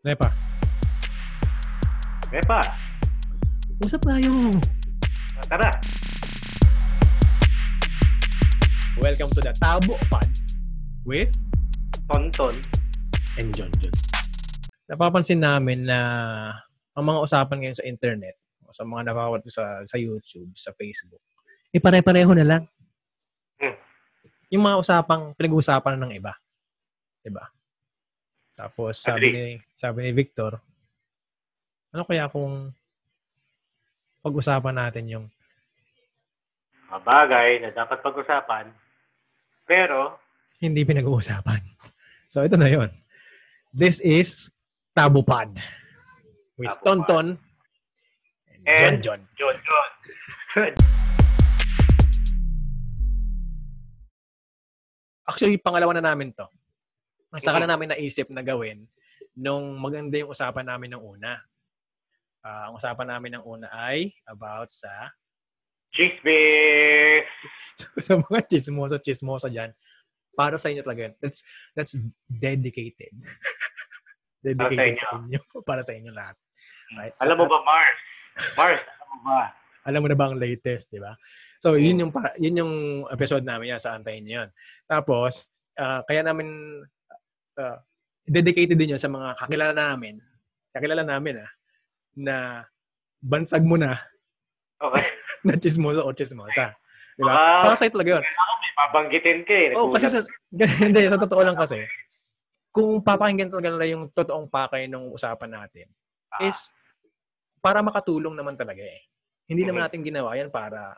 Repa. Repa, Usap tayo. tara. Welcome to the Tabo Pod with Tonton. and John John. Napapansin namin na ang mga usapan ngayon sa internet, o sa mga nakakawat sa, sa YouTube, sa Facebook, eh pare-pareho na lang. Hmm. Yung mga usapang pinag-uusapan ng iba. Diba? Tapos sabi ni, sabi ni Victor, ano kaya kung pag-usapan natin yung Mga bagay na dapat pag-usapan. Pero, hindi pinag-uusapan. So, ito na yon. This is Tabo Pod with Tabo Pod. Tonton and John John. John John. Actually, pangalawa na namin to. Ang saka na namin naisip na gawin nung maganda yung usapan namin ng una. Ah, ang usapan namin ng una ay about sa Chismis! sa mga chismosa chismosa diyan. Para sa inyo talaga. yun. That's that's dedicated. dedicated inyo. sa inyo. Para sa inyo lahat. Right? So, Alam mo ba, Mars? Mars, alam mo ba? alam mo na ba ang latest, di ba? So, yun yung, pa- yun yung episode namin yan, sa antayin nyo yun. Tapos, ah, kaya namin, ah, dedicated din yun sa mga kakilala namin, kakilala namin ah, na bansag mo na, Okay. na chismosa o chismosa. Di ba? Baka- Para sa'yo talaga yun. Ako may babanggitin ka eh. Oh, kasi sa, hindi, sa totoo lang kasi, kung papakinggan talaga nila yung totoong pakay ng usapan natin, Ah, is para makatulong naman talaga eh. Hindi naman Mhm. natin ginawa yan para,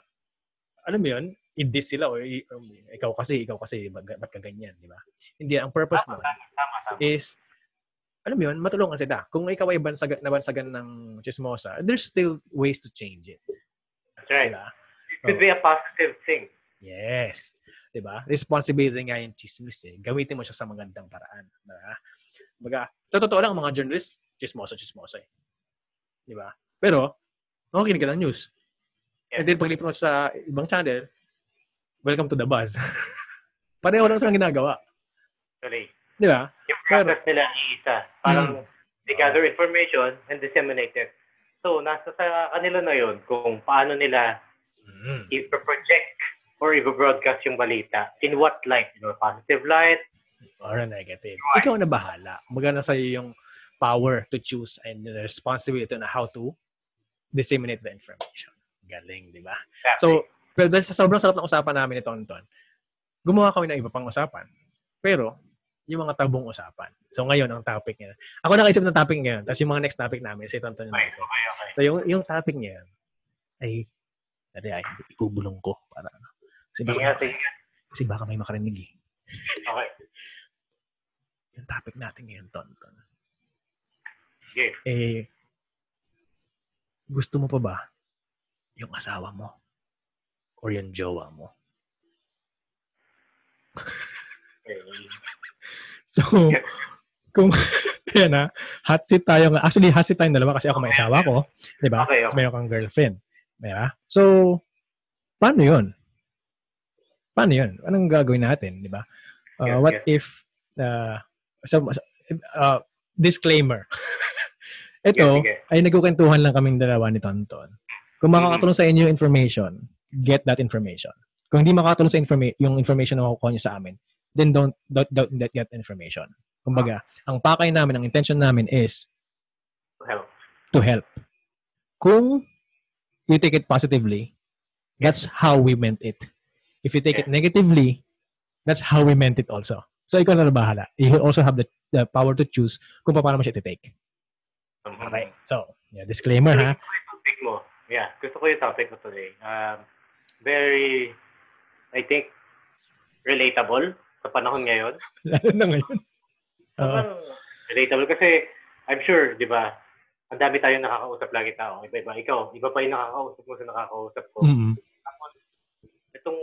alam mo yun, i-diss sila o i- um, ikaw kasi, ikaw kasi, ba't, ba't ka ganyan, di ba? Hindi, ang purpose tama. is, alam mo yun, matulungan sila. Kung ikaw ay bansagan, nabansagan ng chismosa, there's still ways to change it. That's right. Diba? It could be a positive thing. Yes. 'Di ba? Responsibility nga yung chismis eh. Gamitin mo siya sa magandang paraan. Diba? Baga, sa totoo lang, ang mga journalist, chismosa, chismosa eh. 'Di ba? Pero, makikinig ka ng news. Yeah. And then, mo sa ibang channel, welcome to the buzz. Pareho lang silang ginagawa. Actually, 'Di ba? yung process nila ay isa. Parang Hmm. they gather information and disseminate it. So, nasa sa kanila na yon kung paano nila Mm. i-project or i-broadcast yung balita. In what light? In a positive light? Or a negative. Ikaw na bahala. Magana sa iyo yung power to choose and the responsibility na how to disseminate the information. Galing, di ba? So, pero dahil sa sobrang sarap ng usapan namin ni Tonton, gumawa kami ng iba pang usapan. Pero, yung mga tabong usapan. So, ngayon, ang topic niya. Ako nakaisip ng topic ngayon. Tapos yung mga next topic namin, si Tonton yung okay, okay, okay. So, yung, yung topic niya ay, dali ay, ibubulong ko. Para, ano. kasi, baka, nga, sige nga. kasi baka may makarinig eh. Okay. Yung topic natin ngayon, Tonton. Sige. Eh, gusto mo pa ba yung asawa mo? Or yung jowa mo? Okay. So, kung, yan na, hot seat tayo. Actually, hot seat tayong dalawa kasi ako may asawa ko. Di ba? Okay, okay. Meron kang girlfriend. Di ba? So, paano yun? Paano yun? Anong gagawin natin? Di ba? Uh, Yes, what yes. if, uh, so, uh, disclaimer. Ito, Sige, sige. ay nagkukwentuhan lang kaming dalawa ni Tonton. Kung makakatulong sa inyo yung information, get that information. Kung hindi makakatulong sa informa- yung information na makukuha nyo sa amin, then don't, don't, don't get that information. Kumbaga, ang pakay namin, ang intention namin is To help. to help. Kung you take it positively, that's how we meant it. If you take it negatively, that's how we meant it also. So, ikaw na bahala. You also have the, the power to choose kung paano mo siya i-take. Mhm. Okay. So, yeah, disclaimer ha. Gusto ko yung topic mo. Yeah, gusto ko yung topic mo today. Um, very, I think, relatable sa panahon ngayon. Lalo na ngayon. Sobrang relatable kasi I'm sure, di ba, ang dami tayong nakakausap lagi tao. Iba-iba. Ikaw, iba pa yung nakakausap mo sa nakakausap ko. Mm-mm. Tapos, itong,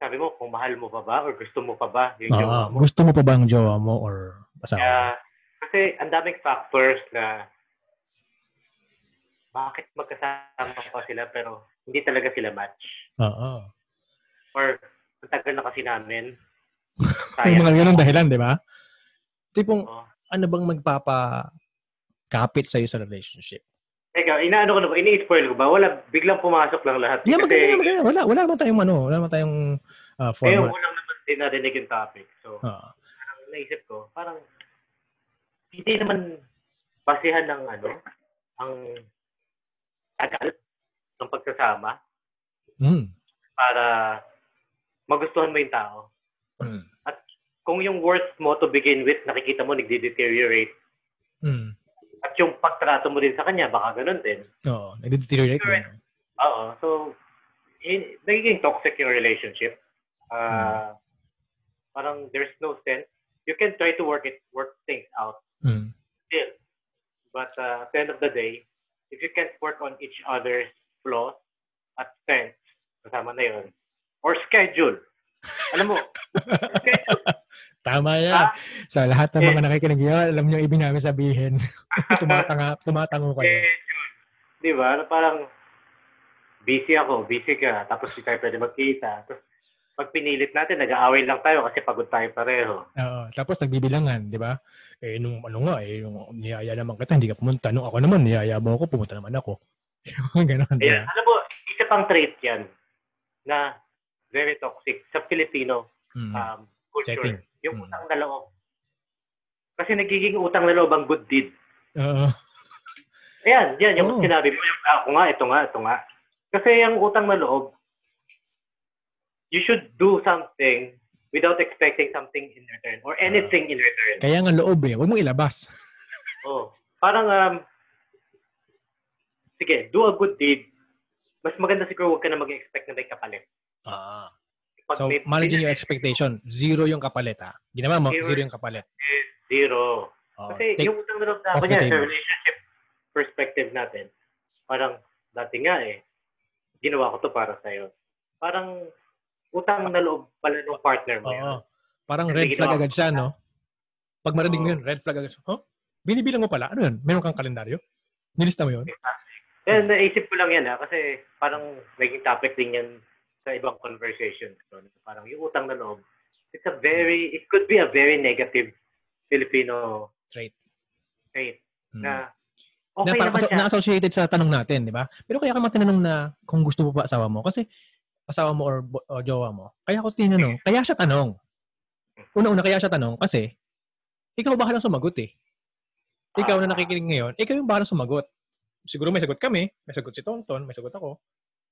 sabi mo, kung mahal mo pa ba or gusto mo pa ba yung Oo. jowa mo. gusto mo pa ba ang jowa mo or asawa mo? Kaya, kasi ang daming factors na bakit magkasama pa sila pero hindi talaga sila match. Oo. Or ang tagal na kasi namin. Sayang. mga ganun dahilan, di ba? Tipong, Oo. ano bang magpapa kapit sa'yo sa relationship? Teka, inaano ko na ba? Ini-spoil ko ba? Wala, biglang pumasok lang lahat. Yeah, maganda, maganda. Wala, wala man tayong ano, wala man tayong uh, format. Eh, wala naman din narinig yung topic. So, uh. parang naisip ko, parang hindi naman basihan ng ano, ang tagal ng pagsasama mm. para magustuhan mo yung tao. Mm. At kung yung worth mo to begin with, nakikita mo nagde-deteriorate. Mm. At yung pagtrato mo din sa kanya, baka ganun din. Oo, nagde-deteriorate din. Oo. So, in, nagiging toxic yung relationship. Uh, mm. Parang there's no sense. You can try to work it, work things out. Mm. Still. But uh, at the end of the day, if you can't work on each other's flaws at strengths, kasama na yun, or schedule. Alam mo, schedule. Tama yan. Ah, sa lahat ng mga nakikinig yun, alam niyo ibig namin sabihin. tumatanga, tumatango kayo. Schedule. Di ba? Parang, busy ako, busy ka, tapos hindi tayo pwede magkita. Tapos, pag pinilit natin, nag-aaway lang tayo kasi pagod tayo pareho. Oo. Tapos nagbibilangan, di ba? Eh, nung ano nga, eh, yung niyaya naman kita, hindi ka pumunta. Nung ako naman, niyaya mo ako, pumunta naman ako. Ganon. Ayan. Alam mo, isa pang trait yan na very toxic sa Filipino mm. um, culture. Setting. Yung mm. utang na loob. Kasi nagiging utang na loob ang good deed. Oo. Ayan, yan, yung oh. sinabi mo, yung ako nga, ito nga, ito nga. Kasi yung utang na loob, you should do something without expecting something in return or anything in return. Kaya nga loob eh. Huwag mo ilabas. oh. Parang, um, sige, do a good deed. Mas maganda siguro huwag ka na mag-expect na may kapalit. Ah. Pag so, may, managing your expectation, zero yung kapalit ha? Ginawa mo, zero, zero yung kapalit. Zero. Oh, Kasi yung utang na loob na ako niya, sa relationship perspective natin, parang dati nga eh, ginawa ko to para sa'yo. Parang utang na loob pala ng partner mo. Oo. Parang red flag agad siya, no? Pag marinig mo yun, red flag agad siya. Huh? Binibilang mo pala? Ano yun? Meron kang kalendaryo? Nilista mo yun? Eh, naisip ko lang yan ha, kasi parang naging topic din yan sa ibang conversations. So, parang yung utang na loob, it's a very, it could be a very negative Filipino trait. Trait. Hmm. Na okay na, naman siya. Na-associated sa tanong natin, di ba? Pero kaya ka matinanong na kung gusto mo pa asawa mo. Kasi asawa mo or, o jowa mo. Kaya ako tinanong, kaya siya tanong. Una-una, kaya siya tanong kasi ikaw bahalang sumagot eh. Ikaw na nakikinig ngayon, ikaw yung bahalang sumagot. Siguro may sagot kami, may sagot si Tonton, may sagot ako.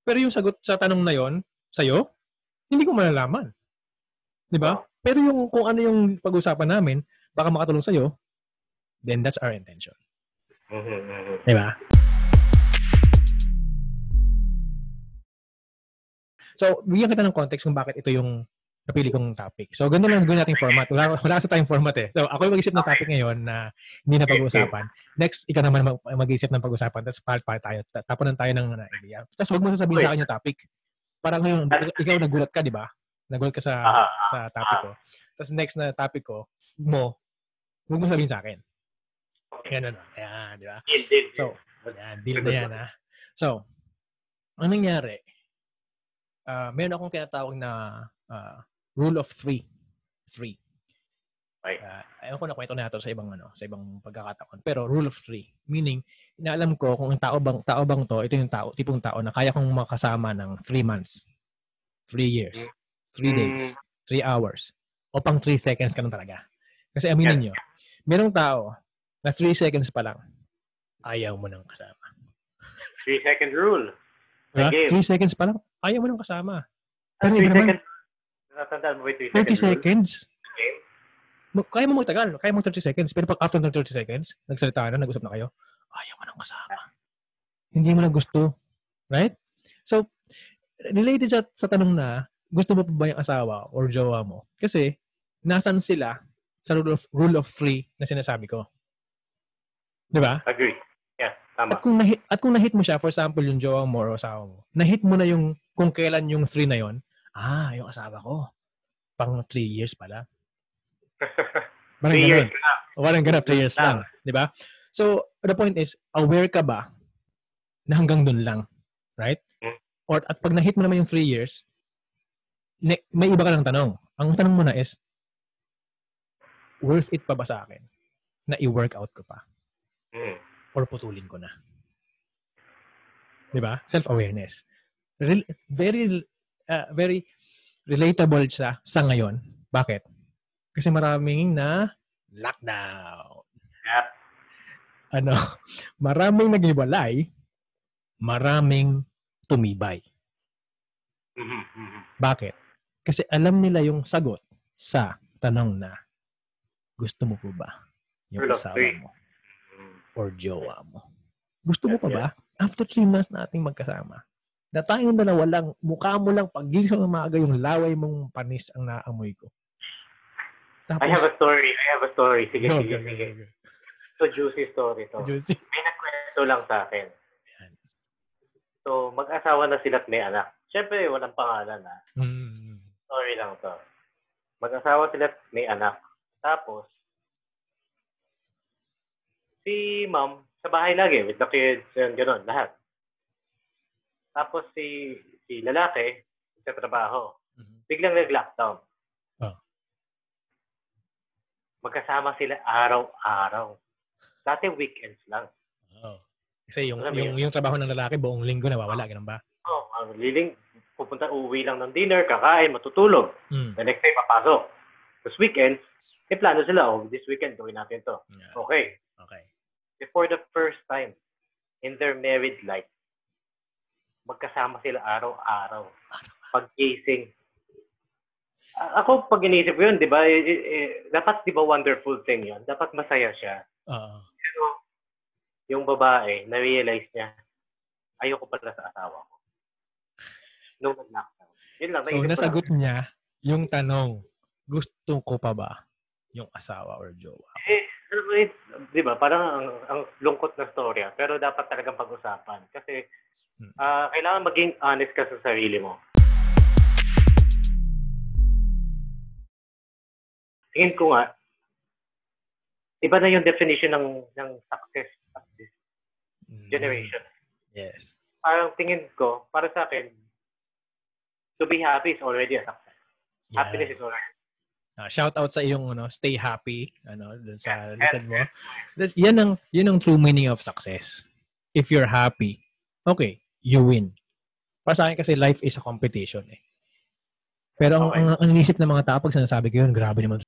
Pero yung sagot sa tanong na yon sa'yo, hindi ko malalaman. Di ba? Pero yung kung ano yung pag-usapan namin, baka makatulong sa'yo, then that's our intention. Mm-hmm. Di ba? So, bigyan kita ng context kung bakit ito yung napili kong topic. So, ganun lang gawin nating format. Wala, wala kasi tayong format eh. So, ako yung mag-isip ng topic ngayon na hindi na pag-uusapan. Next, ikaw naman mag- mag-isip ng pag-usapan. Tapos, part pa tayo. Tapunan tayo ng uh, idea. Tapos, huwag mo sasabihin sa akin yung topic. Parang ngayon, ikaw nagulat ka, di ba? Nagulat ka sa sa topic ko. Tapos, next na topic ko, mo, huwag mo sabihin sa akin. Ganun. Ayan, di ba? So, ayan, deal na yan, ha? So, ang nangyari, uh, meron akong tinatawag na uh, rule of three. Three. Right. Uh, ayaw ko na kwento na ito sa ibang ano, sa ibang pagkakataon. Pero rule of three, meaning inaalam ko kung ang tao bang tao bang to, ito yung tao, tipong tao na kaya kong makasama ng three months, three years, three days, mm. three hours, o pang three seconds ka lang talaga. Kasi aminin nyo, merong tao na three seconds pa lang, ayaw mo nang kasama. Three second rule. Diba? Three seconds pa lang, ayaw mo nang kasama. Pero iba naman, Natandaan mo ba 30 seconds? 30 seconds? Okay. Kaya mo magtagal. Kaya mo 30 seconds. Pero pag after ng 30 seconds, nagsalita na, nag-usap na kayo, ayaw mo nang kasama. Hindi mo na gusto. Right? So, related sa, sa tanong na, gusto mo pa ba yung asawa or jowa mo? Kasi, nasan sila sa rule of, rule of three na sinasabi ko. Di ba? Agree. Yeah, tama. At kung, na at kung na-hit mo siya, for example, yung jowa mo or asawa mo, na-hit mo na yung kung kailan yung three na yon ah, yung asawa ko, pang three years pala. Parang three years lang. Parang ganun, three years lang. Di ba? So, the point is, aware ka ba na hanggang dun lang? Right? Hmm. Or at pag na-hit mo naman yung three years, may iba ka lang tanong. Ang tanong mo na is, worth it pa ba sa akin? na i-workout ko pa? Mm. Or putulin ko na? 'Di ba? Self-awareness. Re- very uh, very relatable siya sa ngayon. Bakit? Kasi maraming na lockdown. Yep. Ano, maraming naghiwalay, maraming tumibay. Mm-hmm. Bakit? Kasi alam nila yung sagot sa tanong na gusto mo po ba yung asawa mo mm-hmm. or jowa mo? Gusto mo pa ba? After three months nating magkasama, na tayong dalawa lang, mukha mo lang pag-gising ng maaga yung laway mong panis ang naamoy ko. Tapos, I have a story. I have a story. Sige, no, sige, sige. Okay. So, juicy story to. Juicy. May nagkwento lang sa akin. So, mag-asawa na sila at may anak. Siyempre, walang pangalan ha. Mm. Story lang to. Mag-asawa sila at may anak. Tapos, si mom, sa bahay lagi, with the kids, and gano'n, lahat. Tapos si si lalaki sa trabaho, mm-hmm. biglang nag-lockdown. Oh. Magkasama sila araw-araw. Dati weekends lang. Oh. Kasi yung, Alam yung, yung trabaho ng lalaki buong linggo nawawala, ganun ba? Oh, ang liling, pupunta, uwi lang ng dinner, kakain, matutulog. Mm. The next day, papasok. Tapos weekends, may plano sila, oh, this weekend, gawin natin to. Yeah. Okay. Okay. For the first time in their married life, magkasama sila araw-araw. Pag-gising. Ako, pag inisip ko yun, di ba, eh, eh, dapat, di ba, wonderful thing yun? Dapat masaya siya. Uh-huh. Pero, yung babae, na-realize niya, ayoko pala sa asawa ko. Nung nag-lockdown. Yun lang. So, nasagot lang. niya yung tanong, gusto ko pa ba yung asawa or jowa? Eh, di ba, parang ang, ang lungkot na storya, pero dapat talagang pag-usapan. Kasi, uh, kailangan maging honest ka sa sarili mo. Tingin ko nga, iba na yung definition ng ng success at this mm. generation. Yes. Parang tingin ko, para sa akin, to be happy is already a success. Yeah. Happiness is already Uh, shout out sa iyong ano, stay happy ano dun sa likod mo. That's, yan ang yun ang true meaning of success. If you're happy, okay, you win. Para sa akin kasi life is a competition eh. Pero ang, okay. ang, ang inisip ng mga tao pag sinasabi ko yun, grabe naman.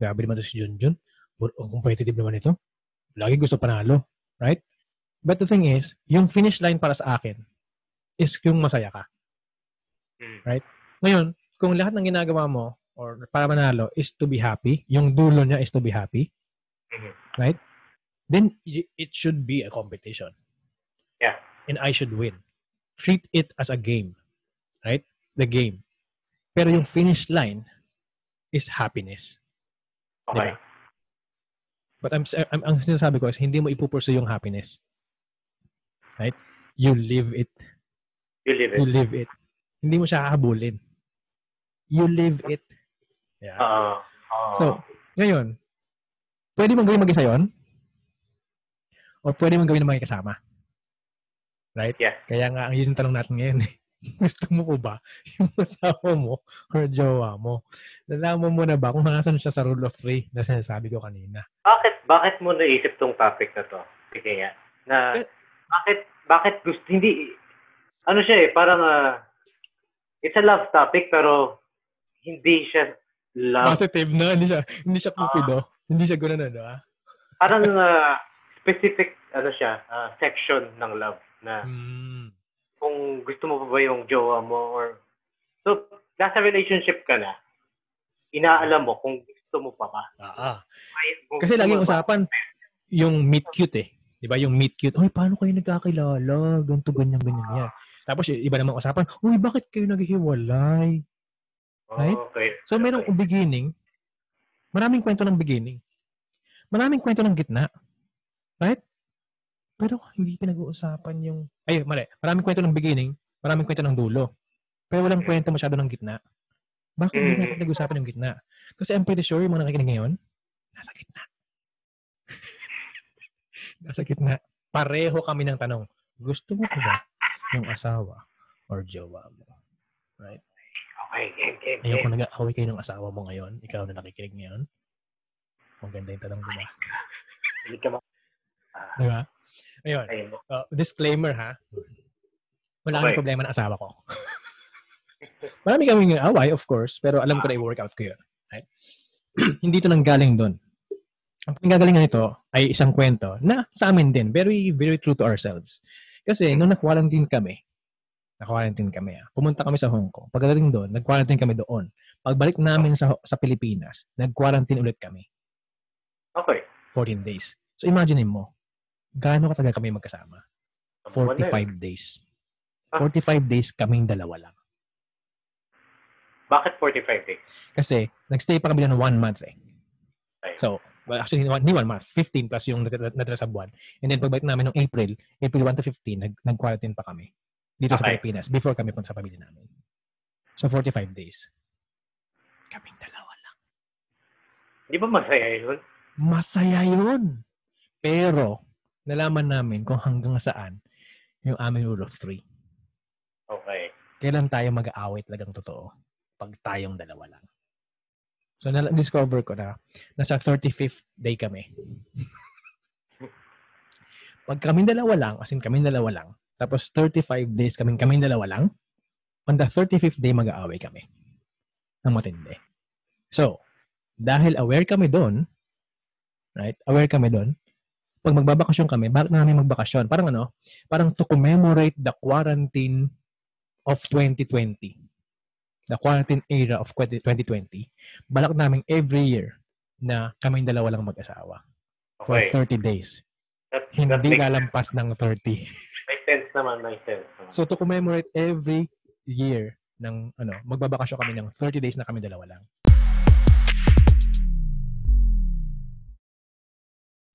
Grabe naman to si Junjun. Ang competitive naman ito. Lagi gusto panalo. Right? But the thing is, yung finish line para sa akin is yung masaya ka. Hmm. Right? Ngayon, kung lahat ng ginagawa mo or para manalo is to be happy, yung dulo niya is to be happy, mm-hmm. right? Then it should be a competition. And I should win. Treat it as a game. Right? The game. Pero yung finish line is happiness. Okay. Diba? But I'm, I'm, ang sinasabi ko is hindi mo ipupursue yung happiness. Right? You live it. You live it. You live it. Hindi mo siya hahabulin. You live it. Yeah. Uh, uh, so, ngayon, pwede mong gawin mag-isa yun? O pwede mong gawin ng mga kasama? Right? Yeah. Kaya nga, ang yun tanong natin ngayon eh. Gusto mo po ba yung asawa mo or jowa mo? Nalaman mo na ba kung nasan siya sa rule of three na sinasabi ko kanina? Bakit, bakit mo naisip tong topic na to? Sige nga. Na, eh, bakit, bakit gusto, hindi, ano siya eh, parang, uh, it's a love topic pero hindi siya love. Positive na, hindi siya, hindi siya cupido. Uh, hindi siya gano'n ano ah. Parang uh, specific, ano siya, uh, section ng love na mm. kung gusto mo pa ba yung jowa mo or so nasa relationship ka na inaalam mo kung gusto mo pa ba. Ah, ah. Kasi laging usapan yung meet cute eh. 'Di ba? Yung meet cute. Oy, paano kayo nagkakilala? Ganto ganyan ganyan yan. Tapos iba namang usapan, "Uy, bakit kayo naghihiwalay?" Right? okay. So merong okay. beginning. Maraming kwento ng beginning. Maraming kwento ng gitna. Right? Pero hindi pinag-uusapan yung... Ay, mali. Maraming kwento ng beginning, maraming kwento ng dulo. Pero walang kwento masyado ng gitna. Bakit hindi natin mm. pinag-uusapan yung gitna? Kasi I'm pretty sure yung mga nakikinig ngayon, nasa gitna. nasa gitna. Pareho kami ng tanong. Gusto mo ba yung asawa or jowa mo? Right? Okay, game, game, game. Ayoko nag-away kayo ng asawa mo ngayon. Ikaw na nakikinig ngayon. Maganda yung tanong, diba? Hindi ka ma... Diba? Ayun. Uh, disclaimer, ha? Wala okay. problema ng asawa ko. Marami kaming away, of course, pero alam ko na i-work out ko yun. Right? Hindi to nang galing doon. Ang pinggagalingan nito ay isang kwento na sa amin din, very, very true to ourselves. Kasi nung na-quarantine kami, na-quarantine kami, ah, pumunta kami sa Hong Kong. Pagdating doon, nag-quarantine kami doon. Pagbalik namin sa sa Pilipinas, nag-quarantine ulit kami. Okay. 14 days. So imagine mo, gaano katagal kami magkasama? 45 days. 45 days kaming dalawa lang. Bakit 45 days? Kasi, nagstay pa kami ng one month eh. So, well, actually, hindi one month. 15 plus yung natira sa buwan. And then, pagbalik namin noong April, April 1 to 15, nag, nag-quarantine pa kami dito okay. sa Pilipinas before kami punta sa pamilya namin. So, 45 days. Kaming dalawa lang. Di ba masaya yun? Masaya yun. Pero, nalaman namin kung hanggang saan yung aming rule of three. Okay. Kailan tayo mag-aaway talagang totoo? pag tayong dalawa lang. So, na-discover ko na nasa 35th day kami. pag kami dalawa lang, as in kami dalawa lang, tapos 35 days kaming kami dalawa lang, on the 35th day mag-aaway kami. Ang matindi. So, dahil aware kami doon, right? Aware kami doon, pag magbabakasyon kami, bakit namin magbakasyon? Parang ano, parang to commemorate the quarantine of 2020 the quarantine era of 2020, balak namin every year na kaming dalawa lang mag-asawa. For okay. 30 days. That, Hindi that lalampas ng 30. May sense naman, may sense. Naman. So to commemorate every year ng ano, magbabakasyon kami ng 30 days na kami dalawa lang.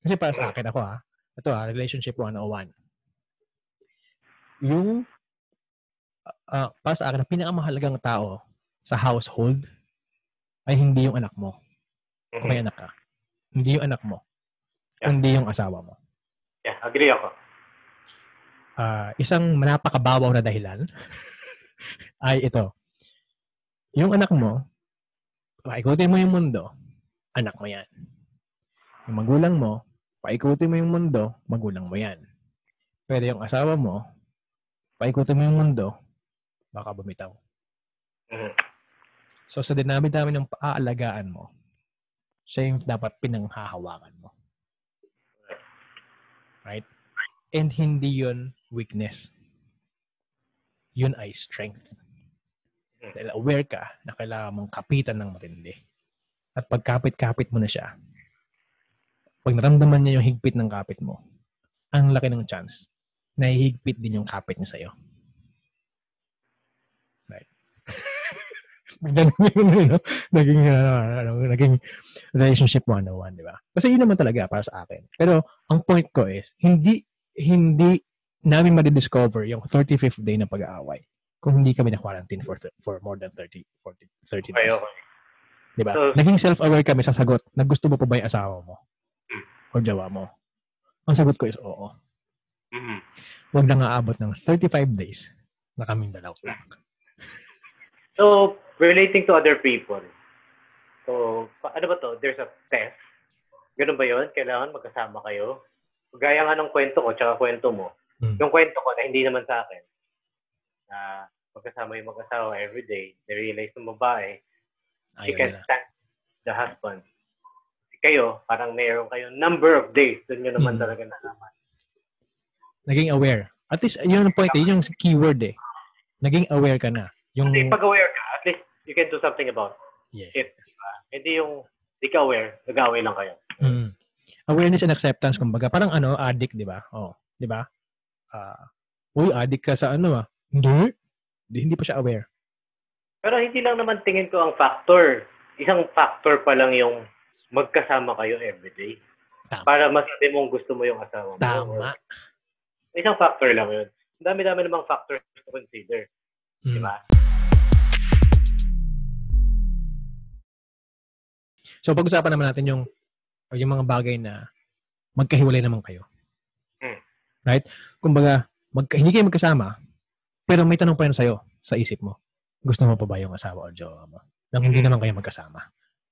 Kasi para sa akin ako ha, ito ha, relationship 101. Yung uh, para sa akin, ang pinakamahalagang tao sa household ay hindi yung anak mo. Mm-hmm. Kung may anak ka. Hindi yung anak mo. Yeah. Kundi yung asawa mo. Yeah, agree ako. Uh, isang napakabawaw na dahilan ay ito. Yung anak mo, paikutin mo yung mundo, anak mo yan. Yung magulang mo, paikutin mo yung mundo, magulang mo yan. Pero yung asawa mo, paikutin mo yung mundo, baka bumitaw. Mm-hmm. So sa dinami-dami ng paaalagaan mo, siya yung dapat pinanghahawakan mo. Right? And hindi yun weakness. Yun ay strength. Dahil aware ka na kailangan mong kapitan ng matindi. At pagkapit-kapit mo na siya, pag naramdaman niya yung higpit ng kapit mo, ang laki ng chance na hihigpit din yung kapit niya sa'yo. Ganun yun, no? Naging, uh, ano, naging relationship 101, di ba? Kasi yun naman talaga para sa akin. Pero, ang point ko is, hindi, hindi namin madidiscover yung 35th day ng pag-aaway kung hindi kami na-quarantine for, for more than 30, 40, 30 days. Okay, okay. Di ba? So, Naging self-aware kami sa sagot na gusto mo pa ba yung asawa mo? O jawa mo? Ang sagot ko is oo. Mm-hmm. Huwag na nga abot ng 35 days na kaming dalaw lang. So, relating to other people. So, ano ba to? There's a test. Ganun ba yun? Kailangan magkasama kayo? Gaya nga ng kwento ko, tsaka kwento mo. Hmm. Yung kwento ko na hindi naman sa akin, na magkasama yung mag-asawa everyday, they realize ng babae, she can stand the husband. Kayo, parang mayroon kayong number of days, doon nyo naman hmm. talaga nalaman. Naging aware. At least, yun ang point, eh, yun yung keyword eh. Naging aware ka na. Yung... Kasi pag aware ka, at least you can do something about it. Uh, hindi yung hindi ka aware, nag-away lang kayo. Mm. Awareness and acceptance, kumbaga. Parang ano, addict, di ba? Oh, di ba? Uh, uy, addict ka sa ano ah. Hindi. Hindi, hindi pa siya aware. Pero hindi lang naman tingin ko ang factor. Isang factor pa lang yung magkasama kayo everyday. Tama. Para masabi mong gusto mo yung asawa mo. Tama. Isang factor lang yun. Dami-dami namang factors to consider. Mm. Di ba? So pag-usapan naman natin yung yung mga bagay na magkahiwalay naman kayo. Mm. Right? Kumbaga, magka, hindi kayo magkasama, pero may tanong pa rin sa'yo sa isip mo. Gusto mo pa ba yung asawa o jowa mo? Nang hindi mm. naman kayo magkasama.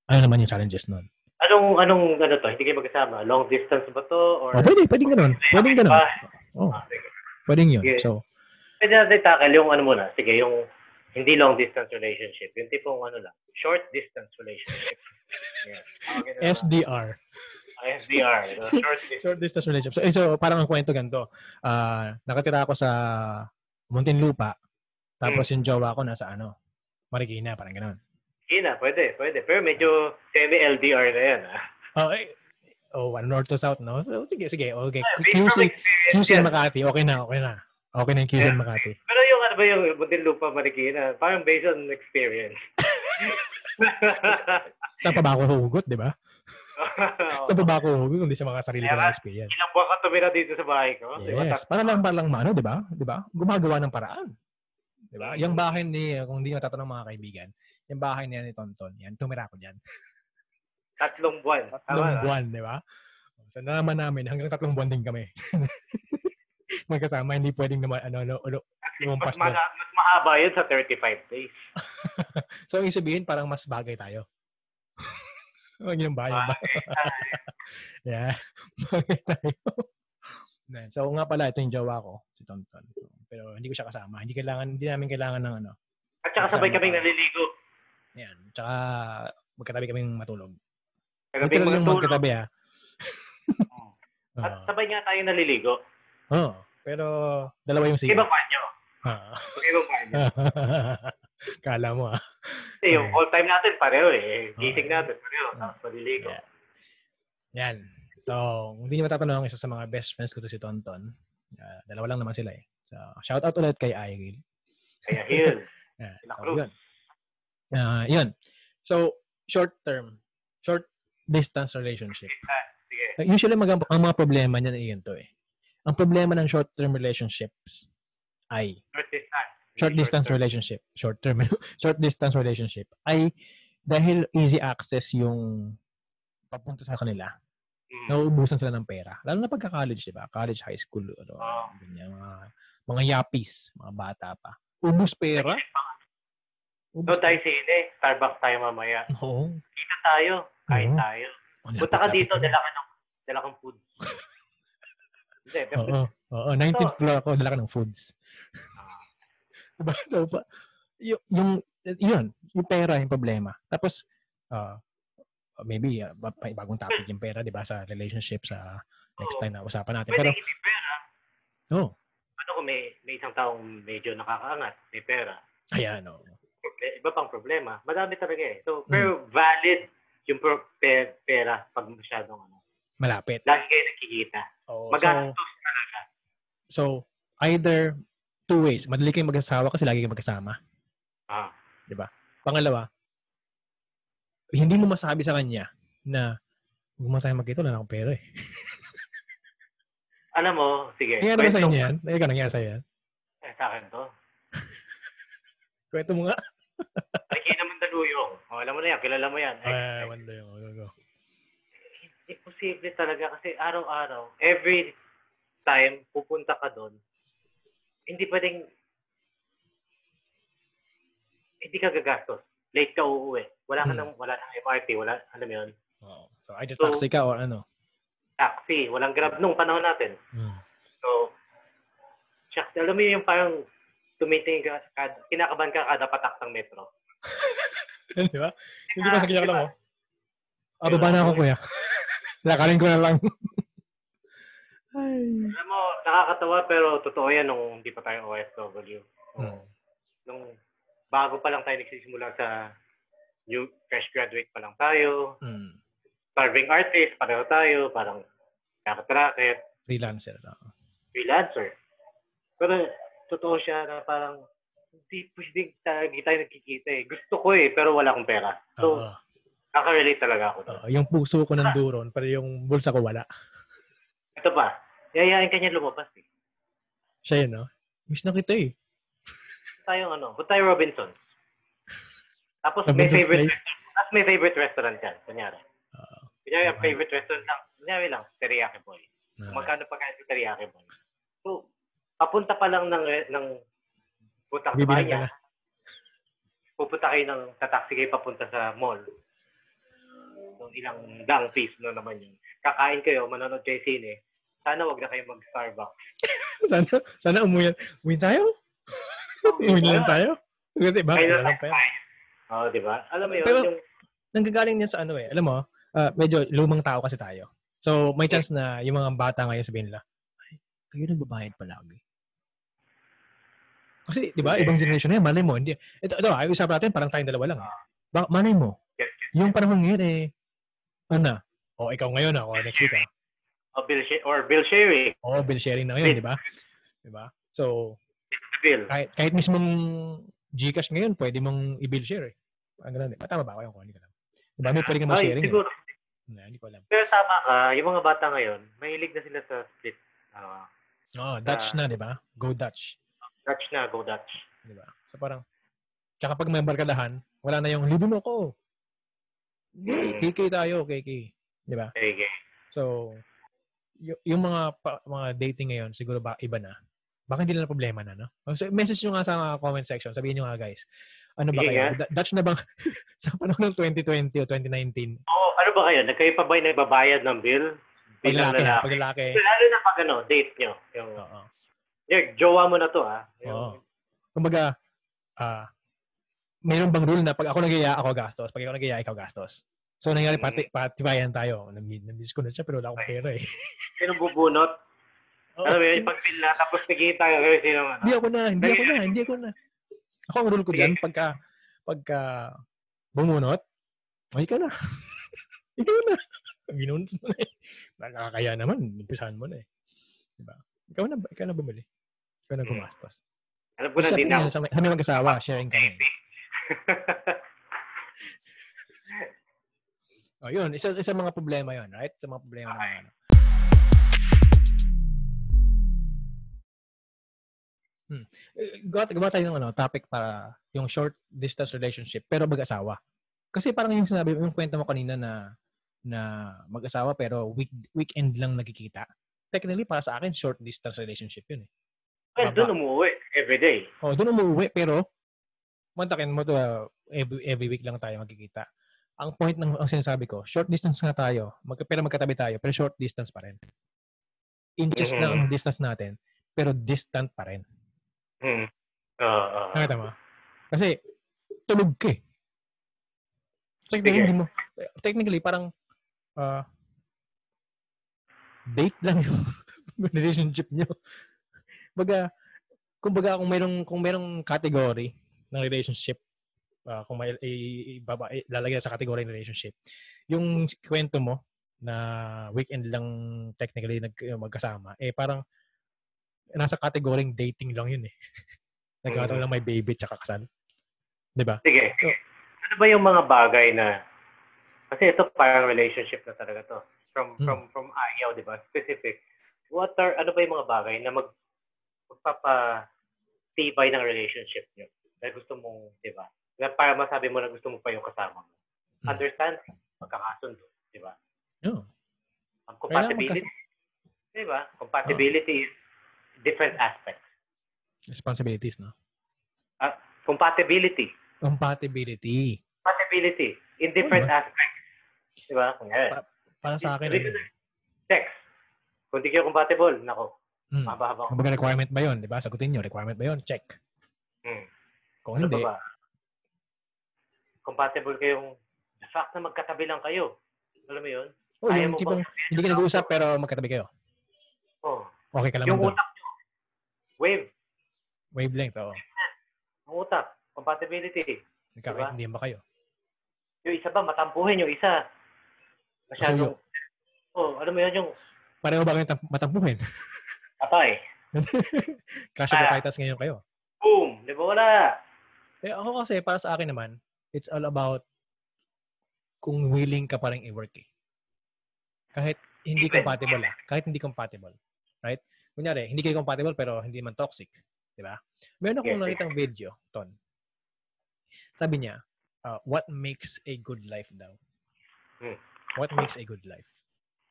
Ano naman yung challenges nun? Anong, anong, ano to? Hindi kayo magkasama? Long distance ba to? Or... Oh, pwede, pwede ganun. Pwede ganun. Oh. Ah, pwede yun. Sige. So, pwede natin tackle yung ano muna. Sige, yung hindi long distance relationship. Yung tipong ano lang, short distance relationship. yeah. Okay, SDR. Uh, SDR. No? Short, distance. short distance relationship. So, eh, so parang ang kwento ganito. Uh, nakatira ako sa Muntinlupa. Tapos hmm. yung jowa ko nasa ano, Marikina, parang gano'n. Marikina, pwede, pwede. Pero medyo semi-LDR na yan. Ah. Oh, eh, oh, one north to south, no? So, sige, sige. Okay. Yeah, QC, QC Makati, okay na, okay na. Okay na yung QC yeah. Makati. Pero yung ano ba yung Muntinlupa, Marikina, parang based on experience. Saan pa ba ako hugot, di ba? Saan pa ba ako hugot kung di sa mga sarili ko na experience? Ilang buwan ka tumira dito sa bahay ko? Yes. Diba? Para lang, para lang, ano, di ba? Di ba? Gumagawa ng paraan. Di ba? Yung bahay ni, kung hindi natatanong mga kaibigan, yung bahay niya ni Tonton, yan, tumira ko dyan. Tatlong buwan. Tatlong Tama buwan, di ba? So, nalaman namin, hanggang tatlong buwan din kami. Magkasama, hindi pwedeng naman, ano, ano, ano lumampas mas, ma- mas mahaba yun sa 35 days. so, ang sabihin, parang mas bagay tayo. Huwag yung bayan ba? yeah. Bagay tayo. so, nga pala, ito yung jowa ko, si Tonton. Pero hindi ko siya kasama. Hindi kailangan, hindi namin kailangan ng ano. At saka sabay kaming naliligo. Yan. Tsaka magkatabi kaming matulog. Kagabi yung matulog. magkatabi ha. oh. At sabay nga tayo naliligo. Oo. Oh, pero dalawa yung sige. Ibang banyo. Ah. Ibang banyo. Kala mo ah. Kasi yung all time natin pareho eh. Gising natin pareho. Tapos maliligo. Yeah. Yan. So, hindi niyo matatanong isa sa mga best friends ko to si Tonton. Uh, dalawa lang naman sila eh. So, shout out ulit kay Iril. Kay Iril. yeah. So, yun. Uh, yun. So, short term, short distance relationship. Sige. Usually, mag- ang mga problema niyan ay ganito eh. Ang problema ng short term relationships ay short distance. Short distance short relationship. Short term short distance relationship ay dahil easy access yung papunta sa kanila mm. nauubusan sila ng pera. Lalo na pagka-college, di ba? College, high school, ano, oh. ganyan, mga, mga yapis, mga bata pa. Ubus pera. Ubus so, tayo sine. Starbucks tayo mamaya. Oo. Kita tayo. Kain Oo. tayo. Punta ka dito, dala ka ng, dala kang food. Oo. Oo. 19th so, floor ako, dala ka ng foods. Ah. diba? So, pa, yung, yung, yun, yung pera yung problema. Tapos, uh, maybe uh, bagong topic yung pera, 'di ba, sa relationship sa next time na usapan natin. Pero hindi pera. Oh. Ano kung may may isang taong medyo nakakaangat, may pera. Ayan, no. Iba pang problema. Madami talaga eh. So, pero hmm. valid yung pro- pe- pera pag masyadong ano. Malapit. Lagi kayo nakikita. Oh, Magastos so, talaga. So, either two ways. Madali kayong mag-asawa kasi lagi kayong magkasama. Ah. 'Di ba? Pangalawa, hindi mo masabi sa kanya na huwag mo tayo magkita, wala na akong pera eh. Alam mo, sige. Nangyari ba sa inyo yan? Ikaw, nangyari sa yan? Eh, sa akin to. Kwento mo nga. Ay, kina Mandaluyong. Oh, alam mo na yan, kilala mo yan. Ay, Mandaluyong. Go, go. Imposible talaga kasi araw-araw, every time pupunta ka doon, hindi pwedeng hindi ka gagastos late ka uuwi. Wala ka hmm. nang, wala nang MRT, wala, alam mo yun? Oh. So, either so, taxi ka or ano? Taxi. Walang grab nung panahon natin. Hmm. So, shucks, alam mo yung parang tumitingin ka, kada, kinakaban ka kada patak ng metro. Di ba? Hindi ba nakikita ko lang, oh. Ah, baba na ako, kuya. Lakarin ko na lang. Ay. Alam mo, nakakatawa pero totoo yan nung hindi pa tayo OFW. Hmm. Nung bago pa lang tayo nagsisimula sa new fresh graduate pa lang tayo. Mm. Starving artist, pareho tayo, parang racket Freelancer. No? Freelancer. Pero totoo siya na parang hindi pwedeng talaga tayo nagkikita eh. Gusto ko eh, pero wala akong pera. So, uh, nakaka-relate talaga ako. Uh, yung puso ko nandoon, pero yung bulsa ko wala. Ito pa, yayain kanya lumabas eh. Siya yun, no? Miss na kita eh tayong ano, punta tayo Robinsons. Tapos may favorite tapos may favorite restaurant yan, kunyari. Uh, kunyari, ang favorite restaurant lang, kunyari lang, teriyaki boy. Uh, Magkano pa kaya sa teriyaki boy? So, papunta pa lang ng, ng putang sa niya. Pupunta kayo ng, sa taxi kayo papunta sa mall. So, ilang daang piece na naman yun. Kakain kayo, manonood kayo sine. Sana wag na kayo mag-Starbucks. sana, sana umuwi, umuwi tayo? umuwi na lang tayo? Kasi ba? Kaya lang tayo. Oo, oh, di ba? Alam mo yun, Pero, yung... nanggagaling niya sa ano eh. Alam mo, uh, medyo lumang tao kasi tayo. So, may chance na yung mga bata ngayon sabihin nila, kayo nagbabayad palagi. Kasi, di ba, ibang generation na yan, malay mo, hindi. Ito, ito, ay, usapan natin, parang tayong dalawa lang. Eh. Ba, malay mo, yung panahon ngayon eh, ano, o oh, ikaw ngayon ako, next week ah. O bill sh- or bill sharing. Oo, oh, bill sharing na ngayon, di ba? Di ba? So, bill. Kahit, kahit mismong Gcash ngayon, pwede mong i-bill share eh. Ang ganun. Eh. Tama ba ako hindi ka lang? Di ba? May pwede ka mag-sharing. Siguro. Eh. Hindi ko alam. Pero tama ka, yung mga bata ngayon, mahilig na sila sa split. Uh, oh, Dutch na, di ba? Go Dutch. Dutch na, go Dutch. Di ba? So parang, tsaka pag may barkadahan, wala na yung libo mo ko. Mm. KK tayo, KK. Di ba? KK. So, y- yung mga pa, mga dating ngayon, siguro ba iba na? Baka hindi na problema na, no? So, message nyo nga sa comment section. Sabihin nyo nga, guys. Ano ba kayo? Yeah. Dutch na bang sa panahon ng 2020 o 2019? Oh, ano ba kayo? Nagkayo pa ba yung nagbabayad ng bill? Bilang lalaki. Pag lalaki. Lalo na pag ano, date nyo. Yung, Oo. Yung, jowa mo na to, ha? Yung, Oo. Kumbaga, ah, uh, mayroon bang rule na pag ako nagaya ako gastos, pag ako nagaya ikaw gastos? So, nangyari, pati, mm. patibayan tayo. Namiss ko na siya, pero wala akong pera eh. Sino bubunot? Oh, ano yun, pag bill na, tapos nagkita ka, pero sino ano? Hindi ako na, hindi ako na, hindi ako na. Ako ang rule ko dyan, pagka, pagka bumunot, ay ka na. ikaw na. Ginunod mo na eh. Nakakaya naman, umpisahan mo na eh. Diba? Ikaw na, ikaw na bumili. Ikaw na hmm. gumastos. Alam ko na din ako. Sa, kami mag-asawa, sharing kami. oh, yun. Isa, isa mga problema yun, right? Sa mga problema okay. ng ano. Hmm. Gawa, gawa tayo ng ano, topic para yung short distance relationship pero mag-asawa. Kasi parang yung sinabi yung kwento mo kanina na na mag-asawa pero week, weekend lang nagkikita. Technically para sa akin short distance relationship yun eh. Well, doon umuwi every day. Oh, doon umuwi pero mantakin mo to uh, every, every week lang tayo magkikita. Ang point ng ang sinasabi ko, short distance nga tayo, mag, pero magkatabi tayo, pero short distance pa rin. Inches mm-hmm. na ang distance natin, pero distant pa rin. Mm. Uh, uh, Nakita mo? Kasi, tulog ka eh. Technically, hindi mo, technically, parang, uh, date lang yung relationship nyo. Baga, kumbaga kung mayroong kung mayroong category ng relationship, uh, kung may ibaba lalagay sa category ng relationship, yung kwento mo na weekend lang technically nag magkasama, eh parang nasa kategoring dating lang yun eh. Nagkataon mm. lang may baby tsaka kasal. Di ba? Sige. So, ano ba yung mga bagay na kasi ito parang relationship na talaga to. From hmm. from from ayaw, di ba? Specific. What are ano ba yung mga bagay na mag magpapa tibay ng relationship niyo? Na gusto mong, di ba? Na para masabi mo na gusto mo pa yung kasama mo. Hmm. Understand? Magkakasundo, di ba? Oo. Oh. Ang compatibility. Di ba? Compatibility oh. is different aspects. Responsibilities, no? Uh, compatibility. Compatibility. Compatibility in different oh, aspects. Di ba? Para, para sa akin. Ano? Sex. Kung di kayo compatible, nako. Hmm. Mababa. Kumbaga requirement ba yun? Di ba? Sagutin nyo, requirement ba yun? Check. Hmm. Kung ano hindi. Ba? Compatible kayong the fact na magkatabi lang kayo. Alam mo yun? Oh, yung tipong hindi ka nag-uusap pero magkatabi kayo. Oh. Okay ka lang Yung utak Wave. Wavelength, oo. Ang utak. Compatibility. Nagkakaintindihan diba? ba kayo? Yung isa ba, matampuhin yung isa. Masyadong, oh, alam mo yun yung... Pareho ba kayong matampuhin? Atay. Kasi ah, titles ngayon kayo. Boom! Di ba wala? Eh, ako kasi, para sa akin naman, it's all about kung willing ka pa rin i-work eh. Kahit hindi compatible ah. Kahit hindi compatible. Right? kunyari, hindi kayo compatible pero hindi man toxic. Di ba? Meron akong yes, nakitang video, Ton. Sabi niya, uh, what makes a good life daw? Hmm. What makes a good life?